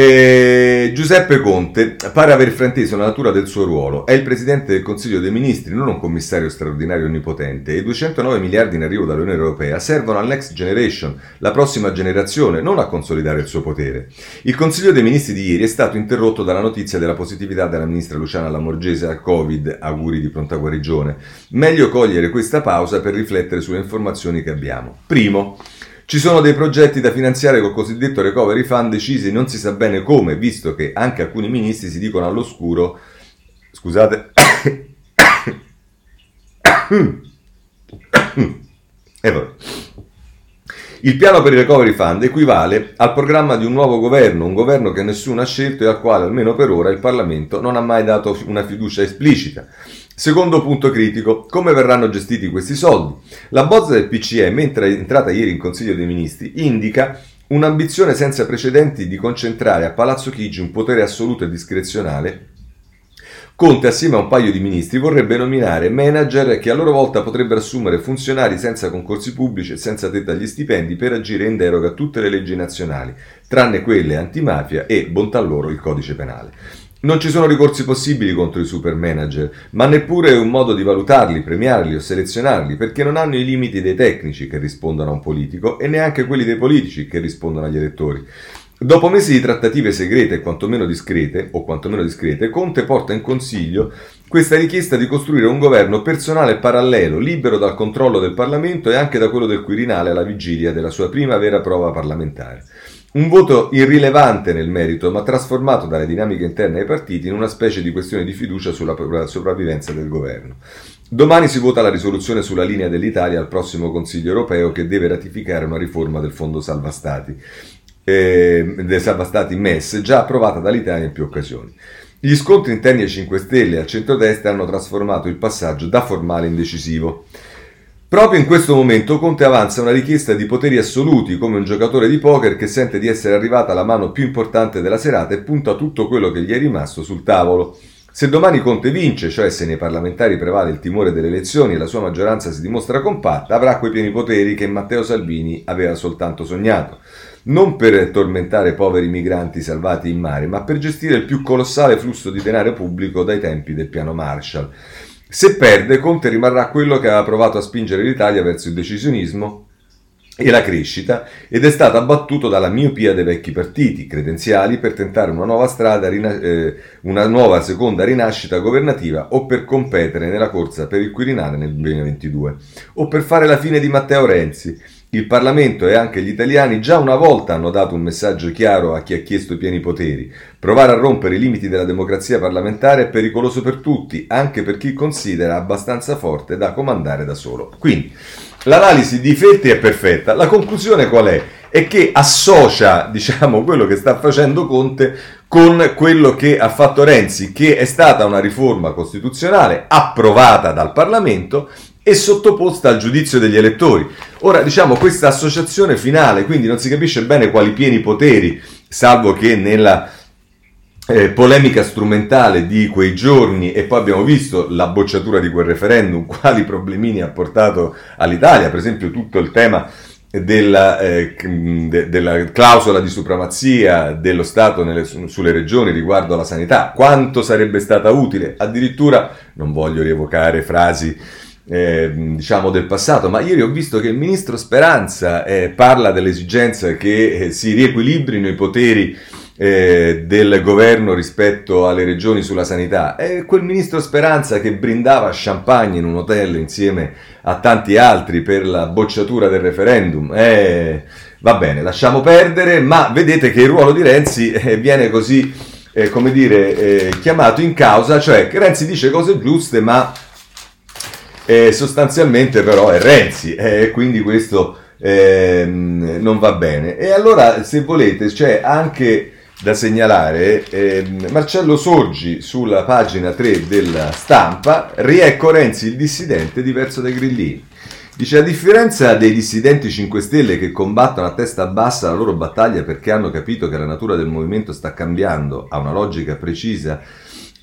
E Giuseppe Conte pare aver frainteso la natura del suo ruolo. È il presidente del Consiglio dei Ministri, non un commissario straordinario onnipotente. E i 209 miliardi in arrivo dall'Unione Europea servono al next generation, la prossima generazione, non a consolidare il suo potere. Il Consiglio dei Ministri di ieri è stato interrotto dalla notizia della positività della ministra Luciana Lamorgese al Covid, auguri di pronta guarigione. Meglio cogliere questa pausa per riflettere sulle informazioni che abbiamo. Primo. Ci sono dei progetti da finanziare col cosiddetto recovery fund decisi non si sa bene come, visto che anche alcuni ministri si dicono all'oscuro, scusate, *coughs* e vabbè. Il piano per il recovery fund equivale al programma di un nuovo governo, un governo che nessuno ha scelto e al quale almeno per ora il Parlamento non ha mai dato una fiducia esplicita. Secondo punto critico, come verranno gestiti questi soldi? La bozza del PCE, mentre è entrata ieri in Consiglio dei Ministri, indica un'ambizione senza precedenti di concentrare a Palazzo Chigi un potere assoluto e discrezionale Conte, assieme a un paio di ministri, vorrebbe nominare manager che a loro volta potrebbero assumere funzionari senza concorsi pubblici e senza tetta agli stipendi per agire in deroga a tutte le leggi nazionali, tranne quelle antimafia e, bontà loro, il codice penale. Non ci sono ricorsi possibili contro i super manager, ma neppure un modo di valutarli, premiarli o selezionarli, perché non hanno i limiti dei tecnici che rispondono a un politico e neanche quelli dei politici che rispondono agli elettori. Dopo mesi di trattative segrete e quantomeno discrete, o quantomeno discrete, Conte porta in consiglio questa richiesta di costruire un governo personale parallelo, libero dal controllo del Parlamento e anche da quello del Quirinale alla vigilia della sua prima vera prova parlamentare. Un voto irrilevante nel merito, ma trasformato dalle dinamiche interne ai partiti in una specie di questione di fiducia sulla sopravvivenza del governo. Domani si vota la risoluzione sulla linea dell'Italia al prossimo Consiglio europeo che deve ratificare una riforma del Fondo Salva Stati, eh, del Salva Stati MES, già approvata dall'Italia in più occasioni. Gli scontri interni ai 5 Stelle e al centrodestra hanno trasformato il passaggio da formale in decisivo. Proprio in questo momento Conte avanza una richiesta di poteri assoluti come un giocatore di poker che sente di essere arrivata la mano più importante della serata e punta tutto quello che gli è rimasto sul tavolo. Se domani Conte vince, cioè se nei parlamentari prevale il timore delle elezioni e la sua maggioranza si dimostra compatta, avrà quei pieni poteri che Matteo Salvini aveva soltanto sognato. Non per tormentare poveri migranti salvati in mare, ma per gestire il più colossale flusso di denaro pubblico dai tempi del piano Marshall. Se perde, Conte rimarrà quello che aveva provato a spingere l'Italia verso il decisionismo e la crescita ed è stato abbattuto dalla miopia dei vecchi partiti credenziali per tentare una nuova strada, eh, una nuova seconda rinascita governativa o per competere nella corsa per il Quirinale nel 2022 o per fare la fine di Matteo Renzi Il Parlamento e anche gli italiani già una volta hanno dato un messaggio chiaro a chi ha chiesto pieni poteri. Provare a rompere i limiti della democrazia parlamentare è pericoloso per tutti, anche per chi considera abbastanza forte da comandare da solo. Quindi, l'analisi di Felti è perfetta. La conclusione qual è? È che associa, *laughs* diciamo, quello che sta facendo Conte con quello che ha fatto Renzi, che è stata una riforma costituzionale approvata dal Parlamento e sottoposta al giudizio degli elettori. Ora, diciamo, questa associazione finale, quindi non si capisce bene quali pieni poteri, salvo che nella eh, polemica strumentale di quei giorni e poi abbiamo visto la bocciatura di quel referendum, *laughs* quali problemini ha portato all'Italia, per esempio tutto il tema della, eh, de, della clausola di supremazia dello Stato nelle, sulle regioni riguardo alla sanità, quanto sarebbe stata utile, addirittura non voglio rievocare frasi eh, diciamo del passato, ma ieri ho visto che il ministro Speranza eh, parla dell'esigenza che eh, si riequilibrino i poteri eh, del governo rispetto alle regioni sulla sanità. È quel ministro Speranza che brindava champagne in un hotel insieme a tanti altri per la bocciatura del referendum. Eh, va bene, lasciamo perdere, ma vedete che il ruolo di Renzi viene così, come dire, chiamato in causa, cioè Renzi dice cose giuste, ma eh, sostanzialmente però è Renzi e eh, quindi questo eh, non va bene. E allora se volete c'è anche da segnalare eh, Marcello Sorgi sulla pagina 3 della stampa, riecco Renzi il dissidente diverso dai grillini. Dice a differenza dei dissidenti 5 Stelle che combattono a testa bassa la loro battaglia perché hanno capito che la natura del movimento sta cambiando a una logica precisa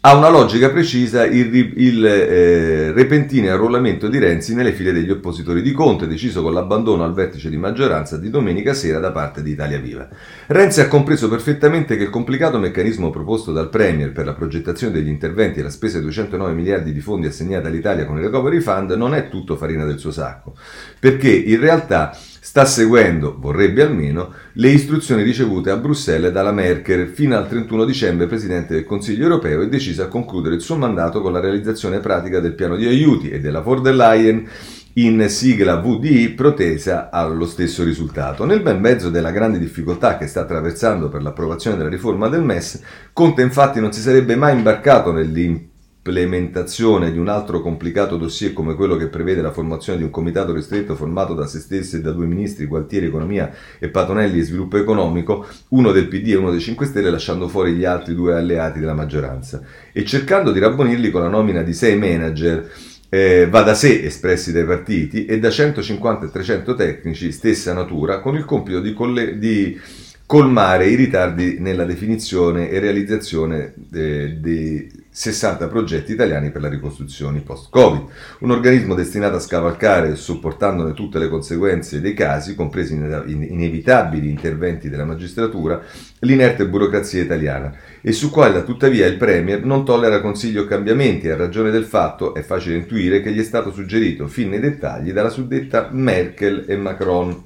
ha una logica precisa il, il eh, repentino arruolamento di Renzi nelle file degli oppositori di Conte, deciso con l'abbandono al vertice di maggioranza di domenica sera da parte di Italia Viva. Renzi ha compreso perfettamente che il complicato meccanismo proposto dal Premier per la progettazione degli interventi e la spesa di 209 miliardi di fondi assegnati all'Italia con il Recovery Fund non è tutto farina del suo sacco, perché in realtà sta seguendo, vorrebbe almeno, le istruzioni ricevute a Bruxelles dalla Merkel fino al 31 dicembre Presidente del Consiglio europeo e decisa a concludere il suo mandato con la realizzazione pratica del piano di aiuti e della von der Leyen in sigla VDI protesa allo stesso risultato. Nel bel mezzo della grande difficoltà che sta attraversando per l'approvazione della riforma del MES, Conte infatti non si sarebbe mai imbarcato nell'impegno implementazione di un altro complicato dossier come quello che prevede la formazione di un comitato ristretto formato da se stessi e da due ministri, Gualtieri Economia e Patonelli Sviluppo Economico, uno del PD e uno dei 5 Stelle, lasciando fuori gli altri due alleati della maggioranza, e cercando di rabbonirli con la nomina di sei manager eh, va da sé espressi dai partiti e da 150 e 300 tecnici stessa natura con il compito di, colle- di colmare i ritardi nella definizione e realizzazione eh, dei 60 progetti italiani per la ricostruzione post-Covid, un organismo destinato a scavalcare, sopportandone tutte le conseguenze dei casi, compresi inevitabili interventi della magistratura, l'inerte burocrazia italiana, e su quale tuttavia il Premier non tollera consigli o cambiamenti, a ragione del fatto, è facile intuire, che gli è stato suggerito fin nei dettagli dalla suddetta Merkel e Macron.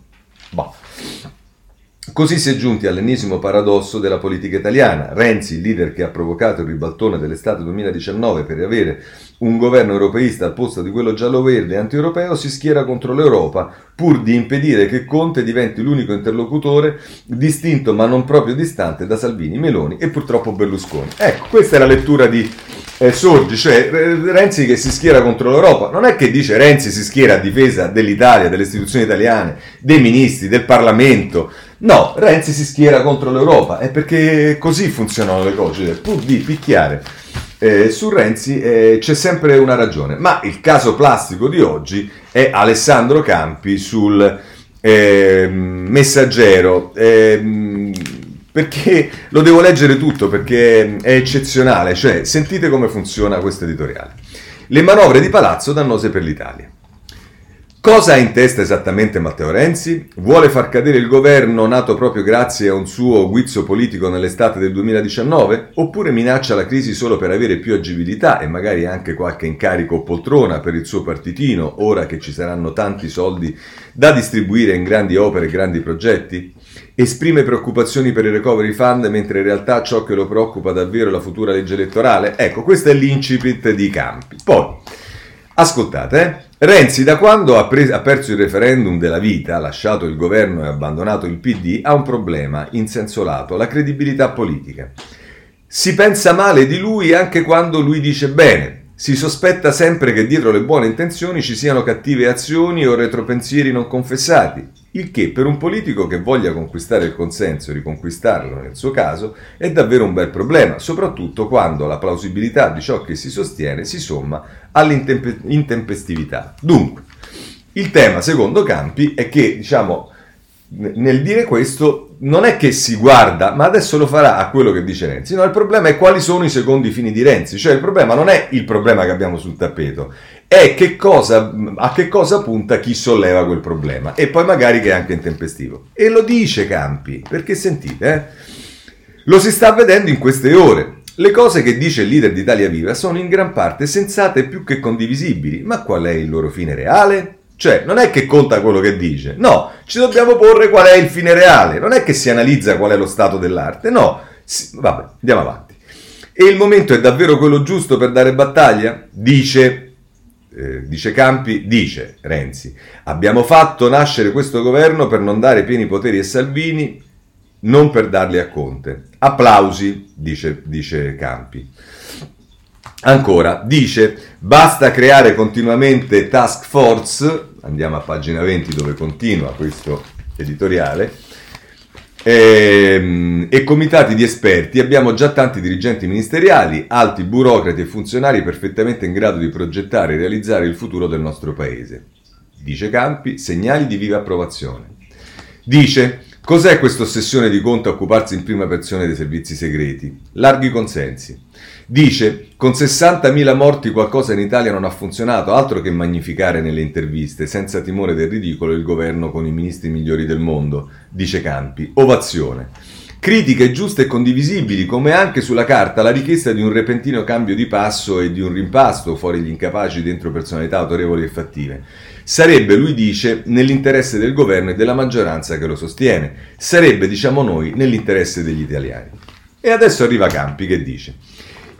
Bah. Così si è giunti all'ennesimo paradosso della politica italiana. Renzi, leader che ha provocato il ribaltone dell'estate 2019 per avere un governo europeista al posto di quello giallo-verde anti-europeo, si schiera contro l'Europa pur di impedire che Conte diventi l'unico interlocutore distinto ma non proprio distante da Salvini, Meloni e purtroppo Berlusconi. Ecco, questa è la lettura di eh, Sorgi, cioè Renzi che si schiera contro l'Europa. Non è che dice Renzi si schiera a difesa dell'Italia, delle istituzioni italiane, dei ministri, del Parlamento No, Renzi si schiera contro l'Europa, è perché così funzionano le cose, pur di picchiare. Eh, su Renzi eh, c'è sempre una ragione, ma il caso plastico di oggi è Alessandro Campi sul eh, messaggero. Ehm, perché lo devo leggere tutto perché è eccezionale, cioè sentite come funziona questo editoriale. Le manovre di palazzo dannose per l'Italia. Cosa ha in testa esattamente Matteo Renzi? Vuole far cadere il governo nato proprio grazie a un suo guizzo politico nell'estate del 2019? Oppure minaccia la crisi solo per avere più agibilità e magari anche qualche incarico o poltrona per il suo partitino, ora che ci saranno tanti soldi da distribuire in grandi opere e grandi progetti? Esprime preoccupazioni per il recovery fund mentre in realtà ciò che lo preoccupa davvero è la futura legge elettorale? Ecco, questo è l'incipit di Campi. Poi... Ascoltate, eh? Renzi da quando ha, preso, ha, perso il referendum della vita, ha lasciato il governo e abbandonato il PD, ha un problema in senso lato, la credibilità politica. Si pensa male di lui anche quando lui dice bene. Si sospetta sempre che dietro le buone intenzioni ci siano cattive azioni o retropensieri non confessati. Il che per un politico che voglia conquistare il consenso e riconquistarlo nel suo caso è davvero un bel problema, soprattutto quando la plausibilità di ciò che si sostiene si somma all'intempestività. Dunque, il tema secondo Campi è che, diciamo, nel dire questo non è che si guarda, ma adesso lo farà a quello che dice Renzi. No, il problema è quali sono i secondi fini di Renzi. Cioè il problema non è il problema che abbiamo sul tappeto, è che cosa, a che cosa punta chi solleva quel problema. E poi magari che è anche intempestivo. E lo dice Campi, perché sentite, eh? Lo si sta vedendo in queste ore. Le cose che dice il leader di Italia Viva sono in gran parte sensate più che condivisibili, ma qual è il loro fine reale? Cioè, non è che conta quello che dice, no, ci dobbiamo porre qual è il fine reale, non è che si analizza qual è lo stato dell'arte, no, si, vabbè, andiamo avanti. E il momento è davvero quello giusto per dare battaglia? Dice, eh, dice Campi, dice Renzi, abbiamo fatto nascere questo governo per non dare pieni poteri a Salvini, non per darli a Conte. Applausi, dice, dice Campi. Ancora, dice, basta creare continuamente task force, andiamo a pagina 20 dove continua questo editoriale, e, ehm, e, comitati di esperti. Abbiamo già tanti dirigenti ministeriali, alti burocrati e funzionari perfettamente in grado di progettare e realizzare il futuro del nostro paese. Dice Campi, segnali di viva approvazione. Dice, cos'è questa ossessione di Conte a occuparsi in prima persona dei servizi segreti? Larghi consensi. Dice, con 60.000 morti qualcosa in Italia non ha funzionato, altro che magnificare nelle interviste, senza timore del ridicolo, il governo con i ministri migliori del mondo, dice Campi. Ovazione. Critiche giuste e condivisibili, come anche sulla carta la richiesta di un repentino cambio di passo e di un rimpasto fuori gli incapaci dentro personalità autorevoli e fattive. Sarebbe, lui dice, nell'interesse del governo e della maggioranza che lo sostiene. Sarebbe, diciamo noi, nell'interesse degli italiani. E adesso arriva Campi che dice...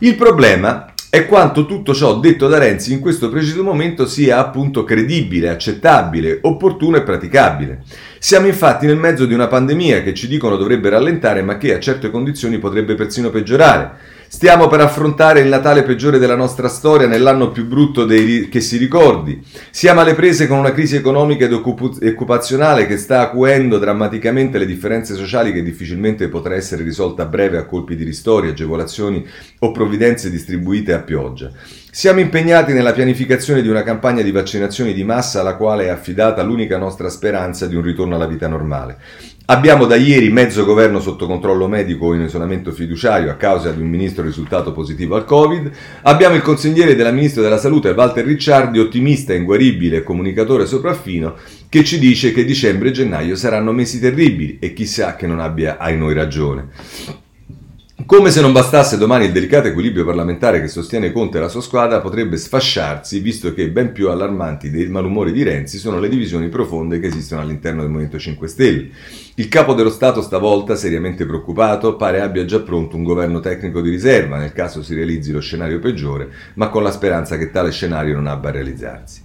Il problema è quanto tutto ciò detto da Renzi in questo preciso momento sia appunto credibile, accettabile, opportuno e praticabile. Siamo infatti nel mezzo di una pandemia che ci dicono dovrebbe rallentare ma che a certe condizioni potrebbe persino peggiorare. Stiamo per affrontare il Natale peggiore della nostra storia nell'anno più brutto dei, che si ricordi. Siamo alle prese con una crisi economica ed occupazionale che sta acuendo drammaticamente le differenze sociali che difficilmente potrà essere risolta a breve a colpi di ristori, agevolazioni o provvidenze distribuite a pioggia. Siamo impegnati nella pianificazione di una campagna di vaccinazioni di massa alla quale è affidata l'unica nostra speranza di un ritorno alla vita normale. Abbiamo da ieri mezzo governo sotto controllo medico o in isolamento fiduciario a causa di un ministro risultato positivo al Covid. Abbiamo il consigliere della ministra della Salute Walter Ricciardi, ottimista, inguaribile e comunicatore sopraffino, che ci dice che dicembre e gennaio saranno mesi terribili e chissà che non abbia ai noi ragione. Come se non bastasse domani il delicato equilibrio parlamentare che sostiene Conte e la sua squadra potrebbe sfasciarsi, visto che ben più allarmanti dei malumori di Renzi sono le divisioni profonde che esistono all'interno del Movimento 5 Stelle. Il capo dello Stato stavolta, seriamente preoccupato, pare abbia già pronto un governo tecnico di riserva nel caso si realizzi lo scenario peggiore, ma con la speranza che tale scenario non abbia a realizzarsi.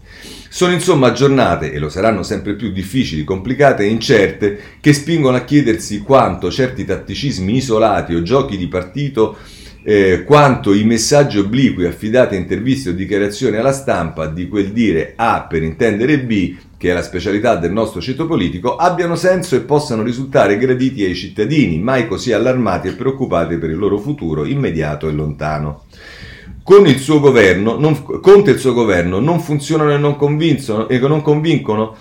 Sono insomma giornate, e lo saranno sempre più difficili, complicate e incerte, che spingono a chiedersi quanto certi tatticismi isolati o giochi di partito eh, quanto i messaggi obliqui affidati a interviste o dichiarazioni alla stampa di quel dire A per intendere B, che è la specialità del nostro ceto politico, abbiano senso e possano risultare graditi ai cittadini, mai così allarmati e preoccupati per il loro futuro immediato e lontano con il suo governo, non, Conte e il suo governo non funzionano e non, e non convincono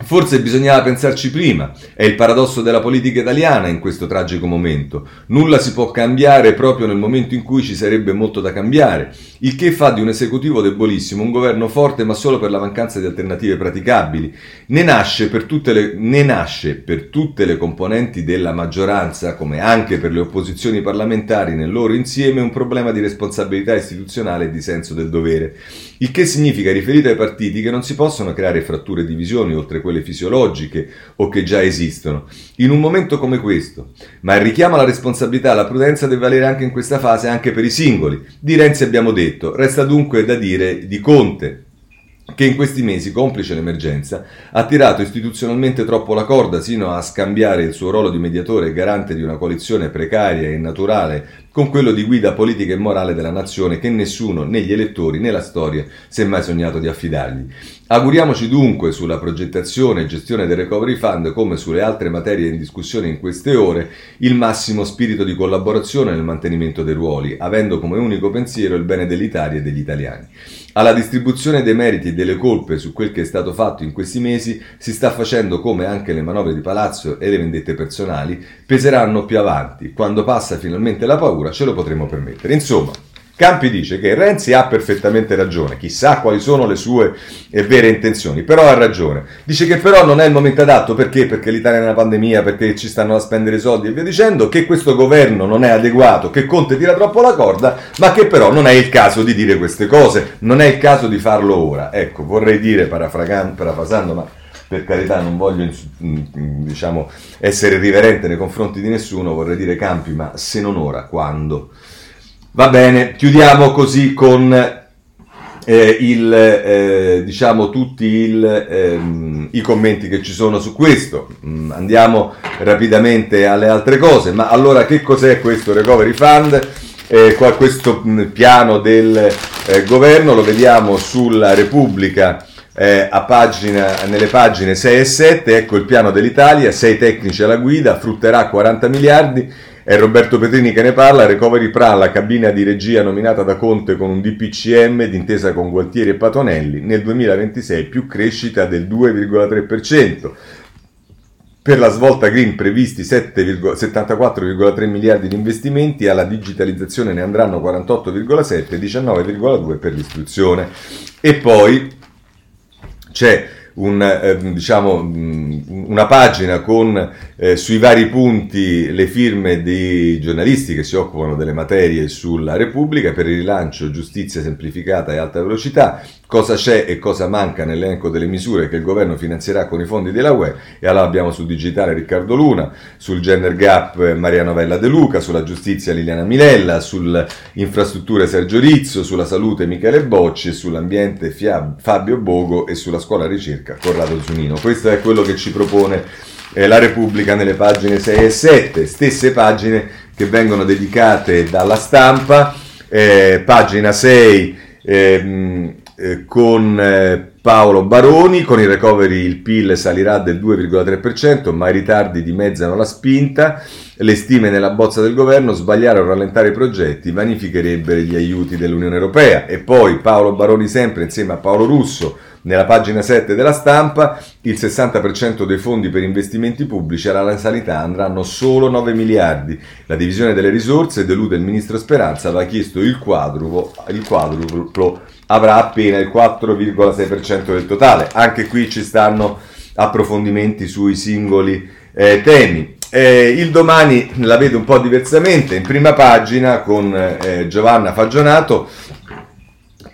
Forse bisognava pensarci prima, è il paradosso della politica italiana in questo tragico momento. Nulla si può cambiare proprio nel momento in cui ci sarebbe molto da cambiare, il che fa di un esecutivo debolissimo un governo forte ma solo per la mancanza di alternative praticabili. Ne nasce per tutte le, nasce per tutte le componenti della maggioranza, come anche per le opposizioni parlamentari nel loro insieme, un problema di responsabilità istituzionale e di senso del dovere. Il che significa, riferito ai partiti, che non si possono creare fratture e divisioni oltre quelle quelle fisiologiche o che già esistono, in un momento come questo. Ma il richiamo alla responsabilità e alla prudenza deve valere anche in questa fase anche per i singoli. Di Renzi abbiamo detto, resta dunque da dire di Conte, che in questi mesi, complice l'emergenza, ha tirato istituzionalmente troppo la corda sino a scambiare il suo ruolo di mediatore e garante di una coalizione precaria e naturale con quello di guida politica e morale della nazione che nessuno, né gli elettori né la storia, si è mai sognato di affidargli. Auguriamoci dunque sulla progettazione e gestione del Recovery Fund, come sulle altre materie in discussione in queste ore, il massimo spirito di collaborazione nel mantenimento dei ruoli, avendo come unico pensiero il bene dell'Italia e degli italiani. Alla distribuzione dei meriti e delle colpe su quel che è stato fatto in questi mesi si sta facendo come anche le manovre di palazzo e le vendette personali peseranno più avanti. Quando passa finalmente la paura ce lo potremo permettere. Insomma, Campi dice che Renzi ha perfettamente ragione, chissà quali sono le sue vere intenzioni, però ha ragione. Dice che però non è il momento adatto perché? Perché l'Italia è una pandemia, perché ci stanno a spendere soldi e via dicendo, che questo governo non è adeguato, che Conte tira troppo la corda, ma che però non è il caso di dire queste cose, non è il caso di farlo ora. Ecco, vorrei dire, parafrasando, ma per carità non voglio diciamo, essere riverente nei confronti di nessuno, vorrei dire Campi, ma se non ora, quando? Va bene, chiudiamo così con eh, il, eh, diciamo tutti il, ehm, i commenti che ci sono su questo. Mm, andiamo rapidamente alle altre cose. Ma allora che cos'è questo Recovery Fund? Eh, questo mm, piano del eh, governo lo vediamo sulla Repubblica. Eh, pagina, nelle pagine 6 e 7, ecco il piano dell'Italia, 6 tecnici alla guida, frutterà 40 miliardi, è Roberto Petrini che ne parla, Recovery Pra, la cabina di regia nominata da Conte con un DPCM d'intesa con Gualtieri e Patonelli, nel 2026 più crescita del 2,3%. Per la svolta green previsti 74,3 miliardi di investimenti, alla digitalizzazione ne andranno 48,7 e 19,2 per l'istruzione. E poi c'è un, eh, diciamo, mm, una pagina con eh, sui vari punti le firme di giornalisti che si occupano delle materie sulla Repubblica per il rilancio giustizia semplificata e alta velocità, cosa c'è e cosa manca nell'elenco delle misure che il governo finanzierà con i fondi della UE e allora abbiamo sul digitale Riccardo Luna, sul gender gap eh, Maria Novella De Luca, sulla giustizia Liliana Milella, sulle infrastrutture Sergio Rizzo, sulla salute Michele Bocci, sull'ambiente Fabio Bogo e sulla scuola ricerca Corrado Zunino. Questo è quello che ci propone eh, la Repubblica nelle pagine 6 e 7, stesse pagine che vengono dedicate dalla stampa, eh, pagina 6 ehm, eh, con eh, Paolo Baroni, con i recovery il PIL salirà del 2,3%, ma i ritardi dimezzano la spinta, le stime nella bozza del governo, sbagliare o rallentare i progetti vanificherebbero gli aiuti dell'Unione Europea. E poi Paolo Baroni sempre insieme a Paolo Russo, nella pagina 7 della stampa, il 60% dei fondi per investimenti pubblici alla sanità andranno solo 9 miliardi. La divisione delle risorse delude il ministro Speranza, aveva chiesto il quadruplo, il quadruplo avrà appena il 4,6% del totale. Anche qui ci stanno approfondimenti sui singoli eh, temi. Eh, il domani la vedo un po' diversamente, in prima pagina con eh, Giovanna Fagionato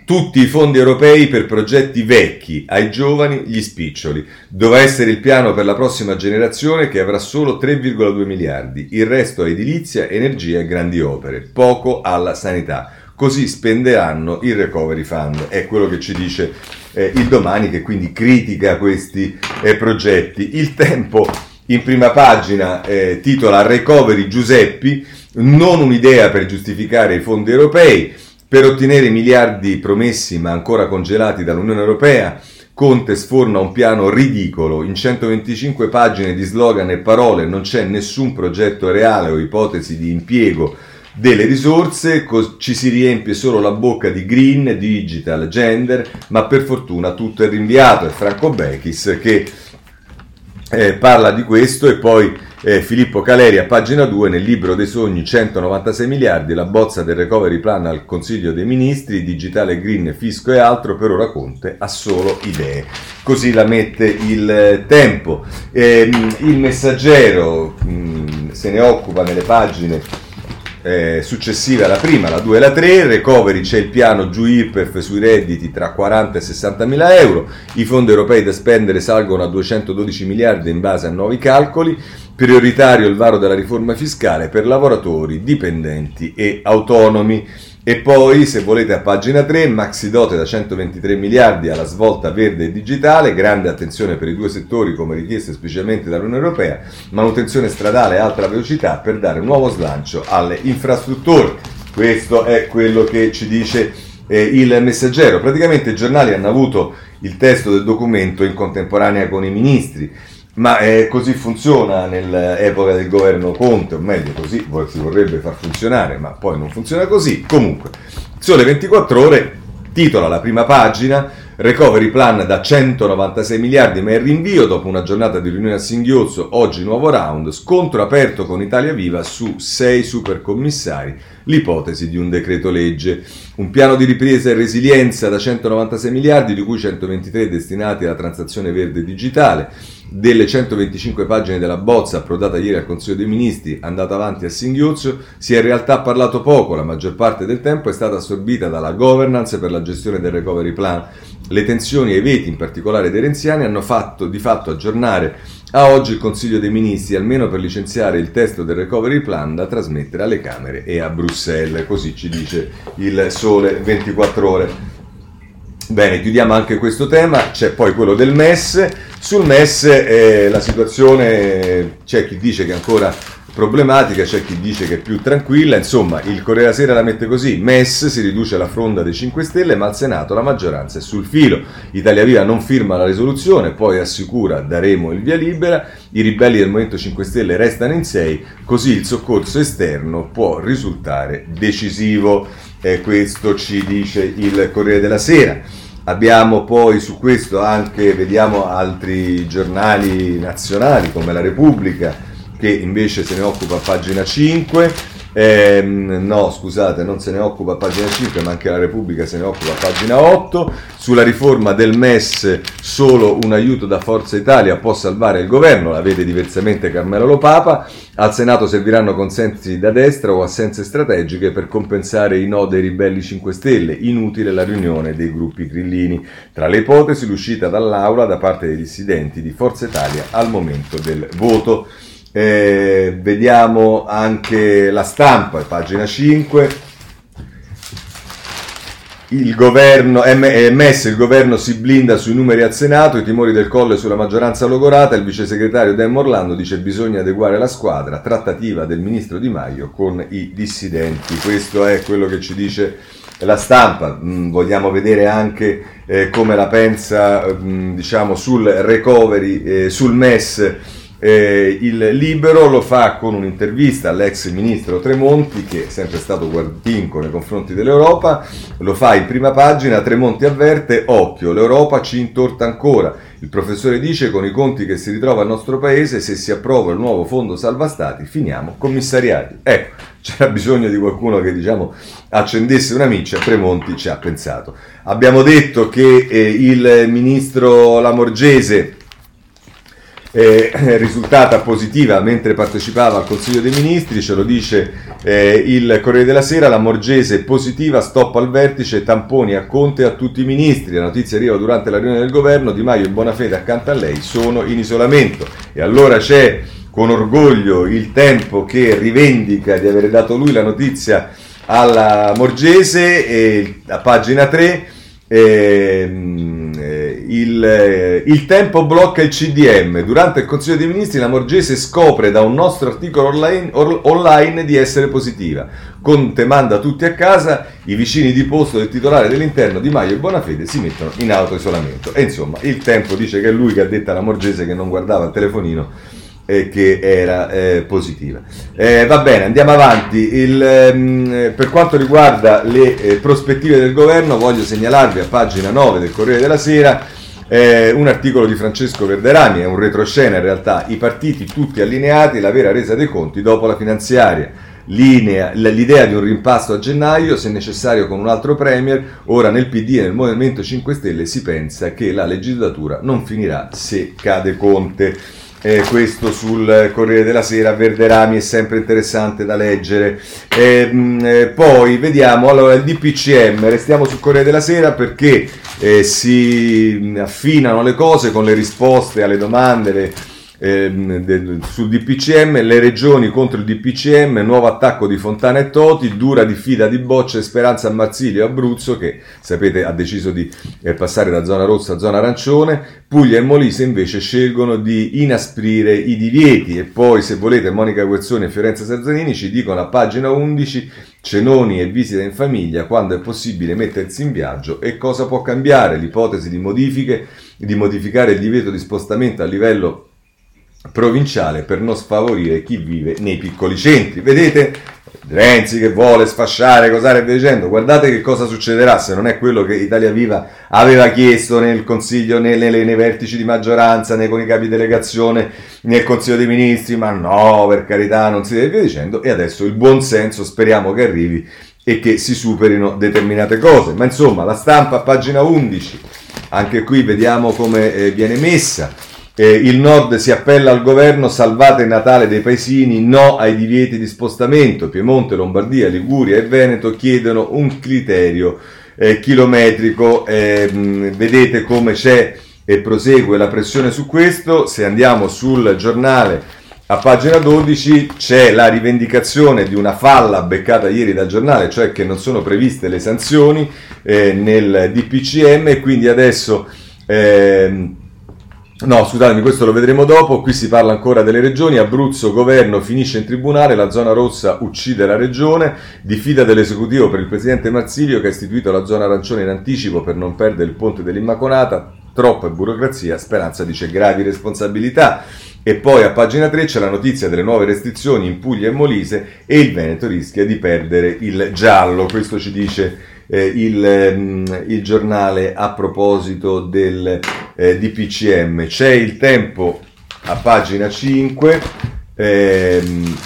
tutti i fondi europei per progetti vecchi, ai giovani gli spiccioli. Dovrà essere il piano per la prossima generazione che avrà solo 3,2 miliardi, il resto a edilizia, energia e grandi opere, poco alla sanità. Così spenderanno il recovery fund, è quello che ci dice eh, il domani che quindi critica questi eh, progetti. Il tempo in prima pagina eh, titola Recovery Giuseppi, non un'idea per giustificare i fondi europei per ottenere i miliardi promessi ma ancora congelati dall'Unione Europea, Conte sforna un piano ridicolo, in 125 pagine di slogan e parole non c'è nessun progetto reale o ipotesi di impiego delle risorse, ci si riempie solo la bocca di green, digital, gender, ma per fortuna tutto è rinviato. È Franco Bechis che eh, parla di questo e poi eh, Filippo Caleri a pagina 2 nel libro dei sogni 196 miliardi, la bozza del recovery plan al Consiglio dei Ministri, digitale green, fisco e altro, per ora Conte ha solo idee. Così la mette il tempo. Eh, il messaggero mh, se ne occupa nelle pagine eh, successive alla prima, la 2 e la 3, recovery c'è il piano giù IRPEF sui redditi tra 40 e 60 mila euro, i fondi europei da spendere salgono a 212 miliardi in base a nuovi calcoli, prioritario il varo della riforma fiscale per lavoratori, dipendenti e autonomi. E poi, se volete, a pagina 3, maxi dote da 123 miliardi alla svolta verde e digitale, grande attenzione per i due settori come richiesto specialmente dall'Unione Europea, manutenzione stradale a alta velocità per dare nuovo slancio alle infrastrutture. Questo è quello che ci dice eh, il messaggero. Praticamente i giornali hanno avuto il testo del documento in contemporanea con i ministri. Ma eh, così funziona nell'epoca del governo Conte, o meglio così si vorrebbe far funzionare, ma poi non funziona così. Comunque, Sole 24 ore titola la prima pagina, recovery plan da 196 miliardi ma il rinvio dopo una giornata di riunione a Singhiozzo, oggi nuovo round, scontro aperto con Italia Viva su 6 supercommissari, l'ipotesi di un decreto legge. Un piano di ripresa e resilienza da 196 miliardi, di cui 123 destinati alla transazione verde digitale delle 125 pagine della bozza approdata ieri al Consiglio dei Ministri, andata avanti a singhiozzo, si è in realtà parlato poco, la maggior parte del tempo è stata assorbita dalla governance per la gestione del recovery plan. Le tensioni e i veti, in particolare dei renziani, hanno fatto di fatto aggiornare a oggi il Consiglio dei Ministri, almeno per licenziare il testo del recovery plan da trasmettere alle Camere e a Bruxelles, così ci dice il Sole 24 ore. Bene, chiudiamo anche questo tema, c'è poi quello del MES. Sul MES eh, la situazione c'è chi dice che è ancora problematica, c'è chi dice che è più tranquilla, insomma il Corriere Sera la mette così, MES si riduce alla fronda dei 5 Stelle ma al Senato la maggioranza è sul filo, Italia Viva non firma la risoluzione, poi assicura daremo il via libera, i ribelli del Movimento 5 Stelle restano in 6, così il soccorso esterno può risultare decisivo, eh, questo ci dice il Corriere della Sera. Abbiamo poi su questo anche, vediamo, altri giornali nazionali come La Repubblica che invece se ne occupa a pagina 5. Eh, no, scusate, non se ne occupa a pagina 5, ma anche la Repubblica se ne occupa a pagina 8. Sulla riforma del MES solo un aiuto da Forza Italia può salvare il governo, la vede diversamente Carmelo Lopapa. Al Senato serviranno consensi da destra o assenze strategiche per compensare i no dei ribelli 5 Stelle. Inutile la riunione dei gruppi grillini. Tra le ipotesi l'uscita dall'aula da parte dei dissidenti di Forza Italia al momento del voto. Eh, vediamo anche la stampa, pagina 5 il governo, MS, il governo si blinda sui numeri al Senato, i timori del colle sulla maggioranza logorata, il vice segretario Dan Morlando dice bisogna adeguare la squadra, trattativa del ministro Di Maio con i dissidenti. Questo è quello che ci dice la stampa, mm, vogliamo vedere anche eh, come la pensa mm, diciamo, sul recovery, eh, sul MES eh, il Libero lo fa con un'intervista all'ex ministro Tremonti, che è sempre stato guardinco nei confronti dell'Europa, lo fa in prima pagina, Tremonti avverte, occhio, l'Europa ci intorta ancora. Il professore dice, con i conti che si ritrova il nostro paese, se si approva il nuovo fondo salva stati, finiamo commissariati. Ecco, *laughs* c'era bisogno di qualcuno che diciamo accendesse una miccia, Tremonti ci ha pensato. Abbiamo detto che eh, il ministro Lamorgese eh, risultata positiva mentre partecipava al Consiglio dei Ministri, ce lo dice eh, il Corriere della Sera, la Morgese positiva, stop al vertice, tamponi a Conte e a tutti i ministri, la notizia arriva durante la riunione del governo, Di Maio e Bonafede accanto a lei sono in isolamento. E allora c'è con orgoglio il tempo che rivendica di aver dato lui la notizia alla Morgese, e, a pagina 3, ehm, eh, il, eh, il, tempo blocca il CDM. Durante il Consiglio dei Ministri la Morgese scopre da un nostro articolo online, or, online, di essere positiva. Conte manda tutti a casa, i vicini di posto del titolare dell'interno Di Maio e Bonafede si mettono in autoisolamento. E insomma, il tempo dice che è lui che ha detto alla Morgese che non guardava il telefonino eh, che era eh, positiva. Eh, va bene, andiamo avanti. Il, ehm, per quanto riguarda le eh, prospettive del governo, voglio segnalarvi a pagina 9 del Corriere della Sera eh, un articolo di Francesco Verderami, è un retroscena in realtà, i partiti tutti allineati, la vera resa dei conti dopo la finanziaria. Linea, l'idea di un rimpasto a gennaio, se necessario con un altro Premier, ora nel PD e nel Movimento 5 Stelle si pensa che la legislatura non finirà se cade Conte. Eh, questo sul Corriere della Sera, Verderami è sempre interessante da leggere. Eh, mh, poi vediamo, allora il DPCM, restiamo sul Corriere della Sera perché eh, si affinano le cose con le risposte alle domande, le, ehm, del, sul DPCM, le regioni contro il DPCM, nuovo attacco di Fontana e Toti, dura diffida di Boccia e Speranza a Marsilio e Abruzzo che sapete ha deciso di eh, passare da zona rossa a zona arancione, Puglia e Molise invece scelgono di inasprire i divieti. E poi se volete Monica Guerzoni e Fiorenza Sarzanini ci dicono a pagina 11 cenoni e visita in famiglia quando è possibile mettersi in viaggio e cosa può cambiare. L'ipotesi di modifiche di modificare il divieto di spostamento a livello provinciale per non sfavorire chi vive nei piccoli centri. Vedete? Renzi che vuole sfasciare, via dicendo, guardate che cosa succederà se non è quello che Italia Viva aveva chiesto nel Consiglio, nei, nei, nei vertici di maggioranza, nei, con i capi delegazione, nel Consiglio dei Ministri, ma no, per carità, non si deve via dicendo, e adesso il buon senso speriamo che arrivi e che si superino determinate cose. Ma insomma, la stampa, pagina 11, anche qui vediamo come eh, viene messa eh, il Nord si appella al governo, salvate Natale dei paesini, no ai divieti di spostamento. Piemonte, Lombardia, Liguria e Veneto chiedono un criterio eh, chilometrico. Eh, vedete come c'è e prosegue la pressione su questo. Se andiamo sul giornale a pagina 12 c'è la rivendicazione di una falla beccata ieri dal giornale, cioè che non sono previste le sanzioni eh, nel DPCM e quindi adesso... Eh, No, scusatemi, questo lo vedremo dopo. Qui si parla ancora delle regioni. Abruzzo, governo finisce in tribunale. La zona rossa uccide la regione. Diffida dell'esecutivo per il presidente Marsilio che ha istituito la zona arancione in anticipo per non perdere il ponte dell'Immacolata. Troppa burocrazia. Speranza dice gravi responsabilità. E poi a pagina 3 c'è la notizia delle nuove restrizioni in Puglia e Molise e il Veneto rischia di perdere il giallo. Questo ci dice eh, il, mm, il, giornale a proposito del eh, DPCM. C'è il tempo a pagina 5. Ehm,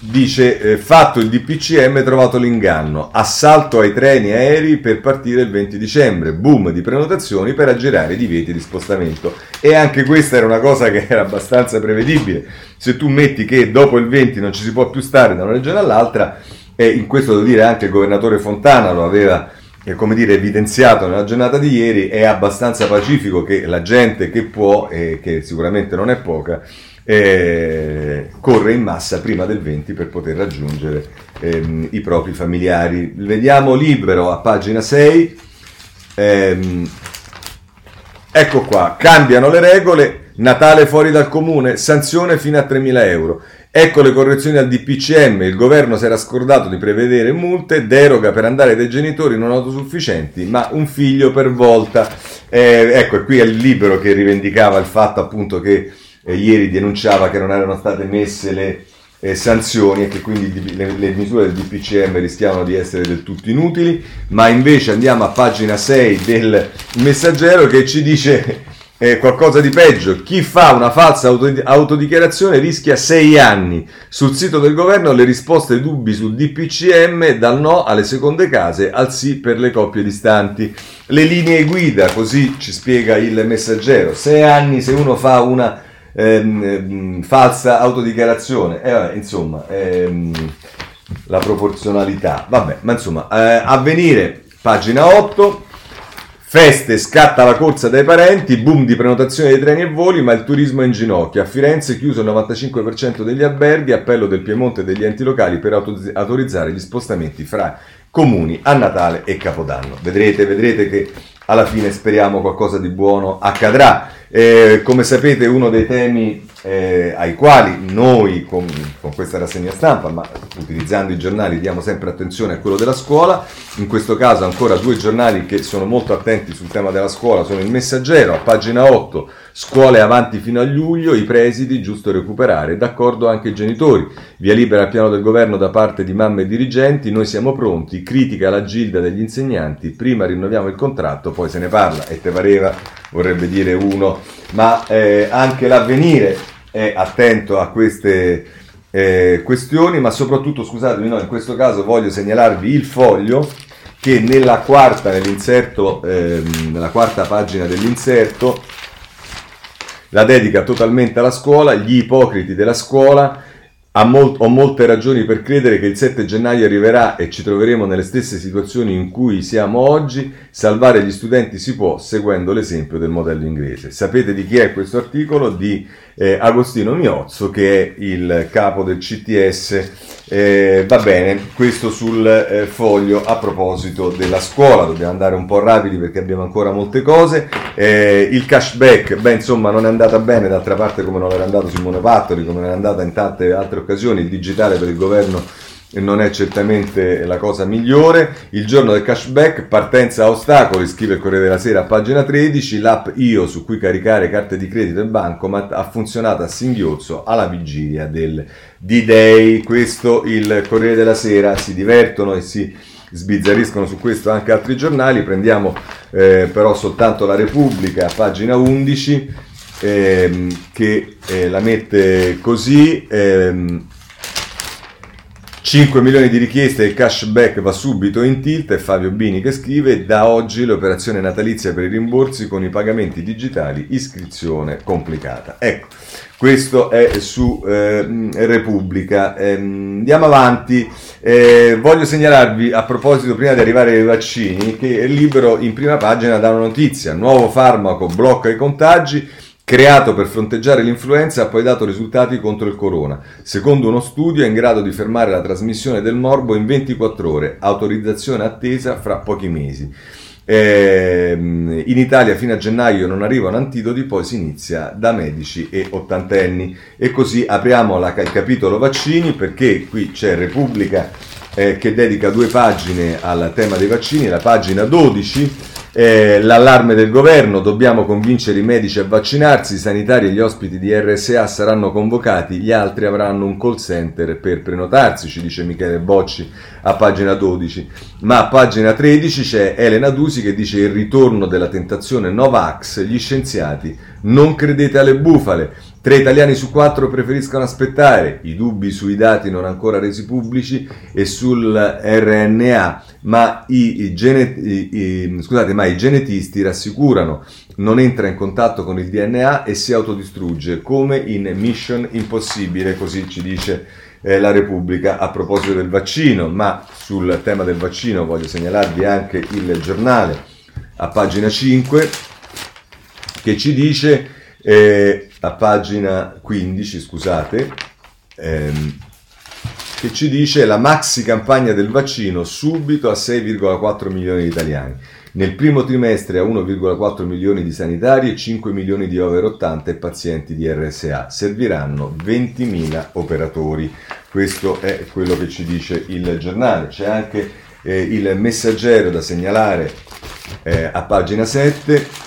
dice eh, fatto il DPCM trovato l'inganno assalto ai treni aerei per partire il 20 dicembre boom di prenotazioni per aggirare i divieti di spostamento e anche questa era una cosa che era abbastanza prevedibile se tu metti che dopo il 20 non ci si può più stare da una regione all'altra e in questo devo dire anche il governatore Fontana lo aveva come dire, evidenziato nella giornata di ieri, è abbastanza pacifico che la gente che può, e che sicuramente non è poca, eh, corre in massa prima del 20 per poter raggiungere ehm, i propri familiari. Vediamo libero a pagina 6. Ehm, ecco qua, cambiano le regole, Natale fuori dal comune, sanzione fino a 3.000 euro. Ecco le correzioni al DPCM, il governo si era scordato di prevedere multe, deroga per andare dai genitori non autosufficienti, ma un figlio per volta. Eh, ecco, qui è il libero che rivendicava il fatto appunto che eh, ieri denunciava che non erano state messe le eh, sanzioni e che quindi le, le, misure del DPCM rischiavano di essere del tutto inutili, ma invece andiamo a pagina 6 del messaggero che ci dice eh, qualcosa di peggio. Chi fa una falsa autodichiarazione rischia 6 anni. Sul sito del governo le risposte ai dubbi sul DPCM, dal no alle seconde case al sì per le coppie distanti. Le linee guida, così ci spiega il messaggero. 6 anni se uno fa una ehm, ehm, falsa autodichiarazione. Eh, insomma, ehm, la proporzionalità. Vabbè, ma insomma, eh, avvenire, pagina 8. Feste, scatta la corsa dai parenti, boom di prenotazione dei treni e voli, ma il turismo è in ginocchio. A Firenze chiuso il 95% degli alberghi, appello del Piemonte e degli enti locali per autorizzare gli spostamenti fra comuni a Natale e Capodanno. Vedrete, vedrete che alla fine speriamo qualcosa di buono accadrà. Eh, come sapete uno dei temi eh, ai quali noi con, con, questa rassegna stampa, ma utilizzando i giornali, diamo sempre attenzione a quello della scuola. In questo caso ancora due giornali che sono molto attenti sul tema della scuola sono il Messaggero, a pagina 8, scuole avanti fino a luglio, i presidi giusto recuperare, d'accordo anche i genitori. Via libera al piano del governo da parte di mamme e dirigenti, noi siamo pronti, critica la gilda degli insegnanti, prima rinnoviamo il contratto, poi se ne parla. E te pareva, vorrebbe dire uno, ma eh, anche l'avvenire è attento a queste eh, questioni, ma soprattutto, scusatemi, no, in questo caso voglio segnalarvi il foglio che nella quarta, nell'inserto, ehm, nella quarta pagina dell'inserto, la dedica totalmente alla scuola, gli ipocriti della scuola, Mol- ho molte ragioni per credere che il 7 gennaio arriverà e ci troveremo nelle stesse situazioni in cui siamo oggi. Salvare gli studenti si può seguendo l'esempio del modello inglese. Sapete di chi è questo articolo? Di eh, Agostino Miozzo, che è il capo del CTS. Eh, va bene, questo sul eh, foglio a proposito della scuola. Dobbiamo andare un po' rapidi perché abbiamo ancora molte cose. Eh, il cashback, beh, insomma, non è andata bene, d'altra parte, come non era andato Simone Pattoli, come non è andata in tante altre occasioni, il digitale per il governo non è certamente la cosa migliore. Il giorno del cashback, partenza a ostacoli, scrive il Corriere della Sera a pagina 13, l'app Io su cui caricare carte di credito e bancomat ha funzionato a singhiozzo alla vigilia del D-Day. Questo il Corriere della Sera, si divertono e si sbizzariscono su questo anche altri giornali. Prendiamo eh, però soltanto la Repubblica, pagina 11, ehm, che eh, la mette così. Ehm, 5 milioni di richieste e il cashback va subito in tilt è Fabio Bini che scrive da oggi l'operazione natalizia per i rimborsi con i pagamenti digitali iscrizione complicata. Ecco questo è su eh, Repubblica. Eh, andiamo avanti. Eh, voglio segnalarvi a proposito prima di arrivare ai vaccini che il libro in prima pagina dà una notizia. Nuovo farmaco blocca i contagi creato per fronteggiare l'influenza, ha poi dato risultati contro il corona. Secondo uno studio è in grado di fermare la trasmissione del morbo in 24 ore, autorizzazione attesa fra pochi mesi. Eh, in Italia fino a gennaio non arrivano antidoti, poi si inizia da medici e ottantenni. E così apriamo la, il capitolo vaccini perché qui c'è Repubblica eh, che dedica due pagine al tema dei vaccini, la pagina 12 eh, l'allarme del governo, dobbiamo convincere i medici a vaccinarsi, i sanitari e gli ospiti di RSA saranno convocati, gli altri avranno un call center per prenotarsi, ci dice Michele Bocci a pagina 12. Ma a pagina 13 c'è Elena Dusi che dice il ritorno della tentazione Novax, gli scienziati, non credete alle bufale, Tre italiani su quattro preferiscono aspettare, i dubbi sui dati non ancora resi pubblici e sul RNA, ma i, i, genet- i, scusate, ma i genetisti rassicurano, non entra in contatto con il DNA e si autodistrugge, come in Mission Impossibile, così ci dice eh, la Repubblica. A proposito del vaccino, ma sul tema del vaccino voglio segnalarvi anche il giornale. A pagina 5 che ci dice eh, a pagina 15, scusate, ehm, che ci dice la maxi campagna del vaccino subito a 6,4 milioni di italiani. Nel primo trimestre a 1,4 milioni di sanitari e 5 milioni di over 80 e pazienti di RSA. Serviranno 20.000 operatori. Questo è quello che ci dice il giornale. C'è anche eh, il messaggero da segnalare eh, a pagina 7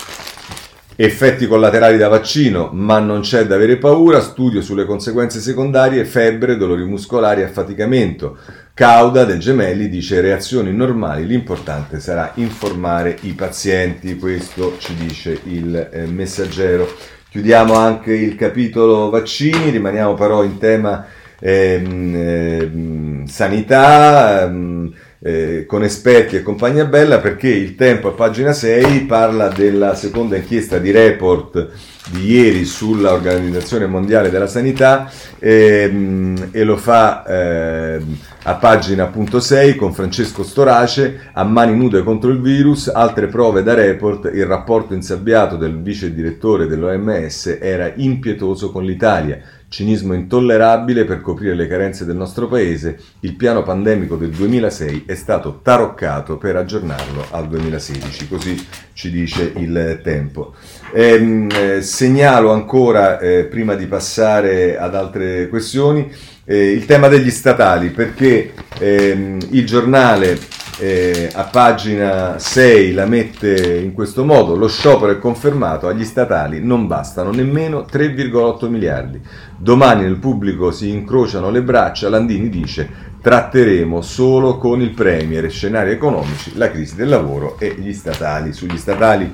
Effetti collaterali da vaccino, ma non c'è da avere paura. Studio sulle conseguenze secondarie, febbre, dolori muscolari, affaticamento. Cauda del Gemelli dice reazioni normali, l'importante sarà informare i pazienti, questo ci dice il eh, messaggero. Chiudiamo anche il capitolo vaccini, rimaniamo però in tema ehm, ehm, sanità. Ehm, eh, con esperti e compagnia bella perché il tempo a pagina 6 parla della seconda inchiesta di report di ieri sull'Organizzazione Mondiale della Sanità ehm, e lo fa eh, a pagina appunto 6 con Francesco Storace a mani nude contro il virus, altre prove da report, il rapporto insabbiato del vice direttore dell'OMS era impietoso con l'Italia cinismo intollerabile per coprire le carenze del nostro paese, il piano pandemico del 2006 è stato taroccato per aggiornarlo al 2016, così ci dice il tempo. Ehm, eh, segnalo ancora, eh, prima di passare ad altre questioni, eh, il tema degli statali, perché ehm, il giornale eh, a pagina 6 la mette in questo modo, lo sciopero è confermato, agli statali non bastano nemmeno 3,8 miliardi. Domani nel pubblico si incrociano le braccia, Landini dice tratteremo solo con il Premier scenari economici, la crisi del lavoro e gli statali. Sugli statali,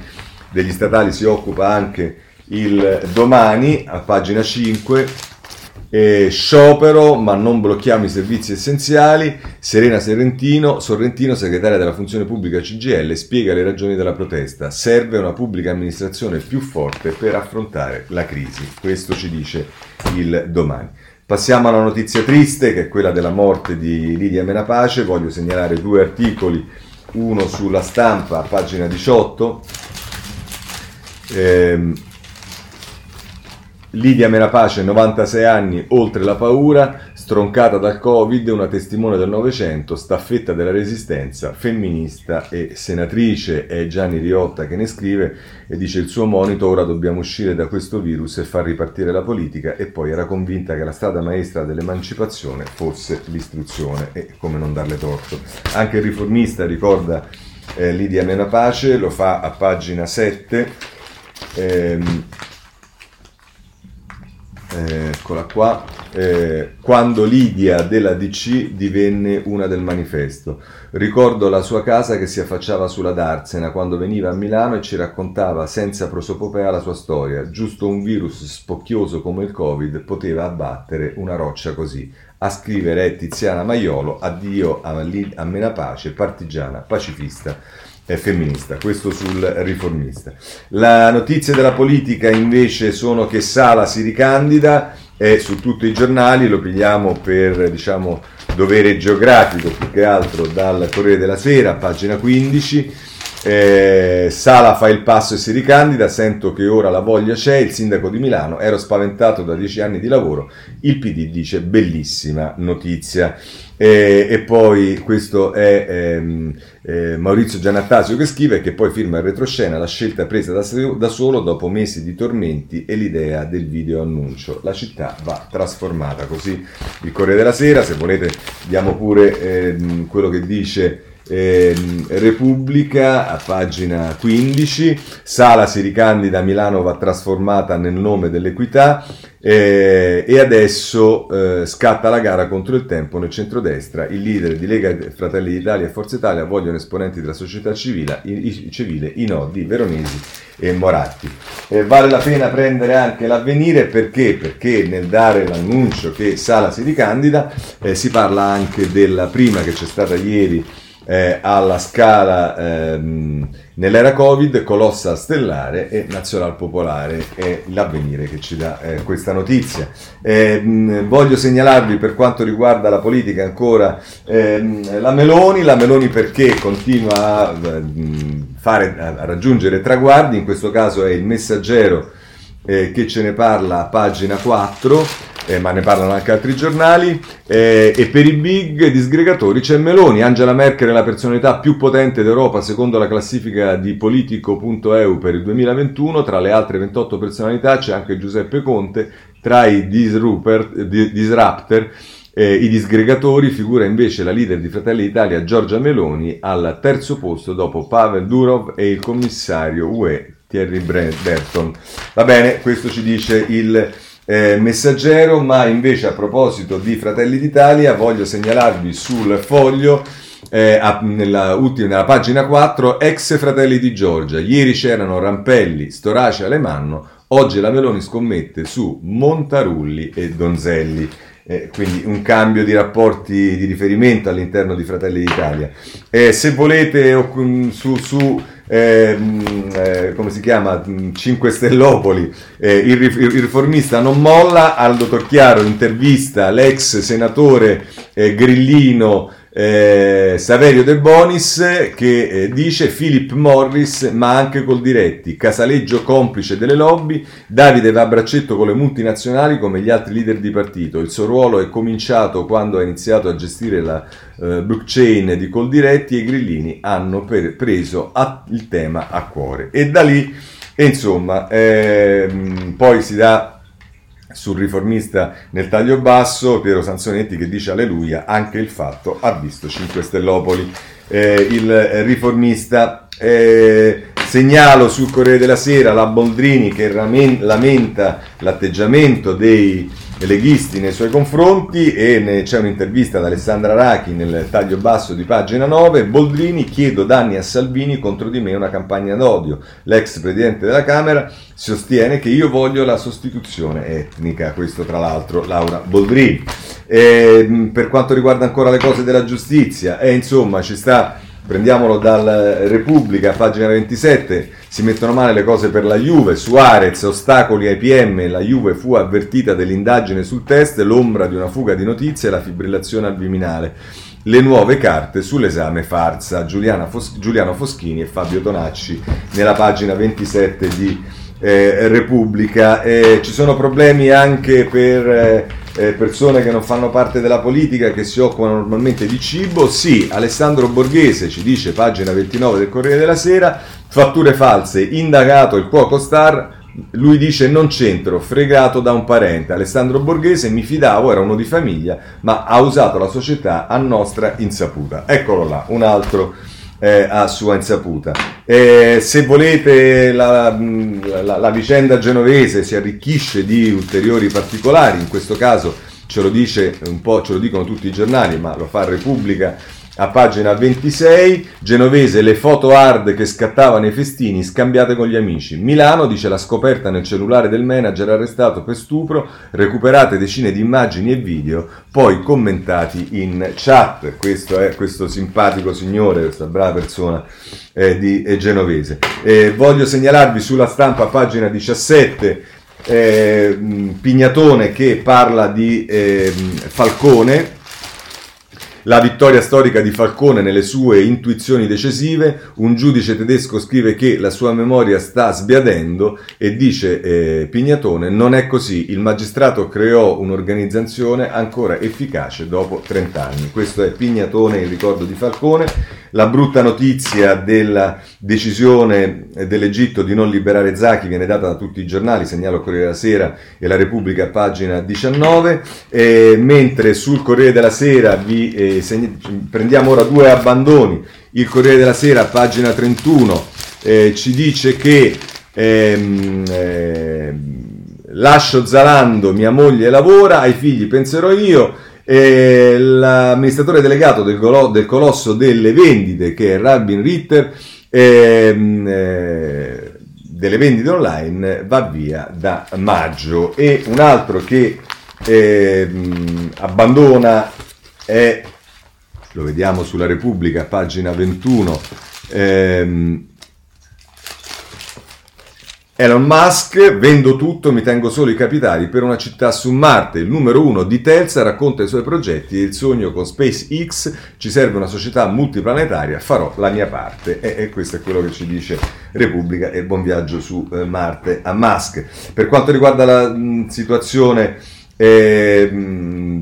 degli statali si occupa anche il domani a pagina 5 Eh, sciopero, ma non blocchiamo i servizi essenziali. Serena Sorrentino, Sorrentino, segretaria della funzione pubblica CGL, spiega le ragioni della protesta. Serve una pubblica amministrazione più forte per affrontare la crisi. Questo ci dice il domani. Passiamo alla notizia triste, che è quella della morte di Lidia Menapace. Voglio segnalare due articoli, uno sulla stampa, pagina 18. Eh, Lidia Menapace, 96 anni, oltre la paura, stroncata dal Covid, una testimone del Novecento, staffetta della resistenza, femminista e senatrice. È Gianni Riotta che ne scrive e dice il suo monito, ora dobbiamo uscire da questo virus e far ripartire la politica e poi era convinta che la strada maestra dell'emancipazione fosse l'istruzione e come non darle torto. Anche il riformista ricorda eh, Lidia Menapace, lo fa a pagina 7. Ehm, eccola qua, eh, quando Lidia della DC divenne una del manifesto. Ricordo la sua casa che si affacciava sulla Darsena quando veniva a Milano e ci raccontava senza prosopopea la sua storia. Giusto un virus spocchioso come il Covid poteva abbattere una roccia così. A scrivere è Tiziana Maiolo, addio a, Lid- a Menapace, partigiana, pacifista è femminista, questo sul riformista. La notizia della politica invece sono che Sala si ricandida, è su tutti i giornali, lo pigliamo per diciamo, dovere geografico più che altro dal Corriere della Sera, pagina 15. Eh, Sala fa il passo e si ricandida, sento che ora la voglia c'è, il sindaco di Milano, ero spaventato da dieci anni di lavoro, il PD dice bellissima notizia. Eh, e poi questo è ehm, eh, Maurizio Giannattasio che scrive che poi firma il retroscena la scelta presa da, da, solo dopo mesi di tormenti e l'idea del video annuncio. La città va trasformata, così il Corriere della Sera, se volete diamo pure ehm, quello che dice eh, Repubblica a pagina 15, Sala si ricandida, Milano va trasformata nel nome dell'equità eh, e adesso eh, scatta la gara contro il tempo nel centrodestra, il leader di Lega Fratelli d'Italia e Forza Italia vogliono esponenti della società civile, i, civile, i no di Veronesi e Moratti. vale la pena prendere anche l'avvenire perché? Perché nel dare l'annuncio che Sala si ricandida eh, si parla anche della prima che c'è stata ieri eh, alla scala ehm, nell'era Covid, Colossa Stellare e Nazional Popolare. È l'avvenire che ci dà eh, questa notizia. Eh, mh, voglio segnalarvi per quanto riguarda la politica ancora ehm, la Meloni, la Meloni perché continua a, mh, fare, a raggiungere traguardi, in questo caso è il messaggero eh, che ce ne parla a pagina 4 eh, ma ne parlano anche altri giornali, eh, e per i big disgregatori c'è Meloni, Angela Merkel è la personalità più potente d'Europa secondo la classifica di politico.eu per il 2021, tra le altre 28 personalità c'è anche Giuseppe Conte, tra i disruptor, eh, i disgregatori figura invece la leader di Fratelli d'Italia Giorgia Meloni al terzo posto dopo Pavel Durov e il commissario UE Thierry Burton. Va bene, questo ci dice il eh, messaggero, ma invece a proposito di Fratelli d'Italia voglio segnalarvi sul foglio eh, nella, ultima, nella pagina 4 ex Fratelli di Giorgia. Ieri c'erano Rampelli, Storace, Alemanno, oggi la Meloni scommette su Montarulli e Donzelli. Eh, quindi un cambio di rapporti di riferimento all'interno di Fratelli d'Italia. Eh, se volete su, su eh, eh, come si chiama, 5 Stellopoli, eh, il, il, riformista non molla, Aldo Torchiaro intervista l'ex senatore eh, Grillino eh, Saverio De Bonis che eh, dice Philip Morris ma anche col diretti, Casaleggio complice delle lobby, Davide va a braccetto con le multinazionali come gli altri leader di partito, il suo ruolo è cominciato quando ha iniziato a gestire la eh, blockchain di Coldiretti e grillini hanno per, preso a, il tema a cuore. E da lì e insomma ehm, poi si dà sul riformista nel taglio basso, Piero Sansonetti che dice alleluia, anche il fatto ha visto 5 Stellopoli. Eh, il riformista eh, segnalo sul Corriere della Sera la Boldrini che ramen- lamenta l'atteggiamento dei leghisti nei suoi confronti e ne, c'è un'intervista ad Alessandra Rachi nel taglio basso di pagina 9. Boldrini chiedo danni a Salvini contro di me una campagna d'odio. L'ex presidente della Camera sostiene che io voglio la sostituzione etnica, questo tra l'altro Laura Boldrini. E, per quanto riguarda ancora le cose della giustizia, e insomma ci sta prendiamolo dal Repubblica, pagina 27, si mettono male le cose per la Juve, Suarez, ostacoli ai PM, la Juve fu avvertita dell'indagine sul test, l'ombra di una fuga di notizie e la fibrillazione al viminale. Le nuove carte sull'esame farsa, Fos- Giuliano Foschini e Fabio Tonacci nella pagina 27 di eh, Repubblica. Eh, ci sono problemi anche per eh, eh, persone che non fanno parte della politica, che si occupano normalmente di cibo. Sì, Alessandro Borghese ci dice, pagina 29 del Corriere della Sera, fatture false, indagato il cuoco star. Lui dice non c'entro, fregato da un parente. Alessandro Borghese, mi fidavo, era uno di famiglia, ma ha usato la società a nostra insaputa. Eccolo là, un altro eh, a sua insaputa. Eh, se volete la, la, la, vicenda genovese si arricchisce di ulteriori particolari, in questo caso ce lo dice un po', ce lo dicono tutti i giornali, ma lo fa Repubblica a pagina 26, genovese, le foto hard che scattavano i festini scambiate con gli amici. Milano dice la scoperta nel cellulare del manager arrestato per stupro, recuperate decine di immagini e video, poi commentati in chat. Questo è questo simpatico signore, questa brava persona eh, di eh, genovese. Eh, voglio segnalarvi sulla stampa, pagina 17, eh, Pignatone che parla di ehm, Falcone la vittoria storica di Falcone nelle sue intuizioni decisive, un giudice tedesco scrive che la sua memoria sta sbiadendo e dice eh, Pignatone non è così, il magistrato creò un'organizzazione ancora efficace dopo 30 anni. Questo è Pignatone, il ricordo di Falcone. La brutta notizia della decisione dell'Egitto di non liberare Zaki viene data da tutti i giornali, segnalo Corriere della Sera e la Repubblica, pagina 19, eh, mentre sul Corriere della Sera vi eh, segni- prendiamo ora due abbandoni. Il Corriere della Sera, pagina 31, eh, ci dice che ehm, eh, lascio Zalando, mia moglie lavora, ai figli penserò io. Eh, l'amministratore delegato del, golo- del, colosso delle vendite, che è Rabin Ritter, ehm, eh, delle vendite online, va via da maggio. E un altro che ehm, abbandona è lo vediamo sulla Repubblica, pagina 21. Ehm, Elon Musk, vendo tutto, mi tengo solo i capitali per una città su Marte. Il numero uno di Telsa racconta i suoi progetti e il sogno con SpaceX. Ci serve una società multiplanetaria, farò la mia parte. E, e questo è quello che ci dice Repubblica e buon viaggio su eh, Marte a Musk. Per quanto riguarda la mh, situazione eh,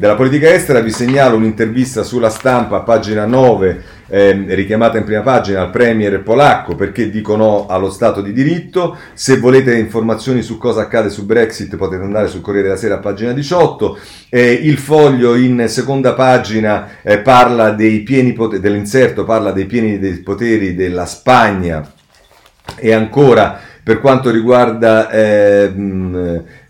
della politica estera vi segnalo un'intervista sulla stampa, pagina 9, eh, richiamata in prima pagina al premier polacco perché dico no allo Stato di diritto. Se volete informazioni su cosa accade su Brexit potete andare sul Corriere della Sera, pagina 18. Eh, il foglio in seconda pagina eh, parla dei pieni poteri, dell'inserto parla dei pieni dei poteri della Spagna e ancora per quanto riguarda eh,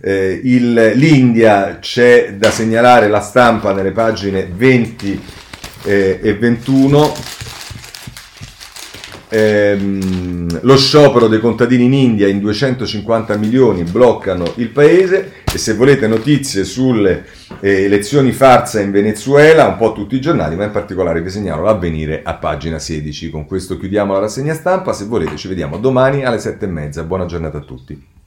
eh, il, l'India c'è da segnalare la stampa nelle pagine 20 eh, e 21 ehm, lo sciopero dei contadini in India in 250 milioni bloccano il paese e se volete notizie sulle eh, elezioni farsa in Venezuela, un po' tutti i giornali, ma in particolare vi segnalo l'avvenire a pagina 16. Con questo chiudiamo la rassegna stampa, se volete ci vediamo domani alle 7 e mezza. Buona giornata a tutti.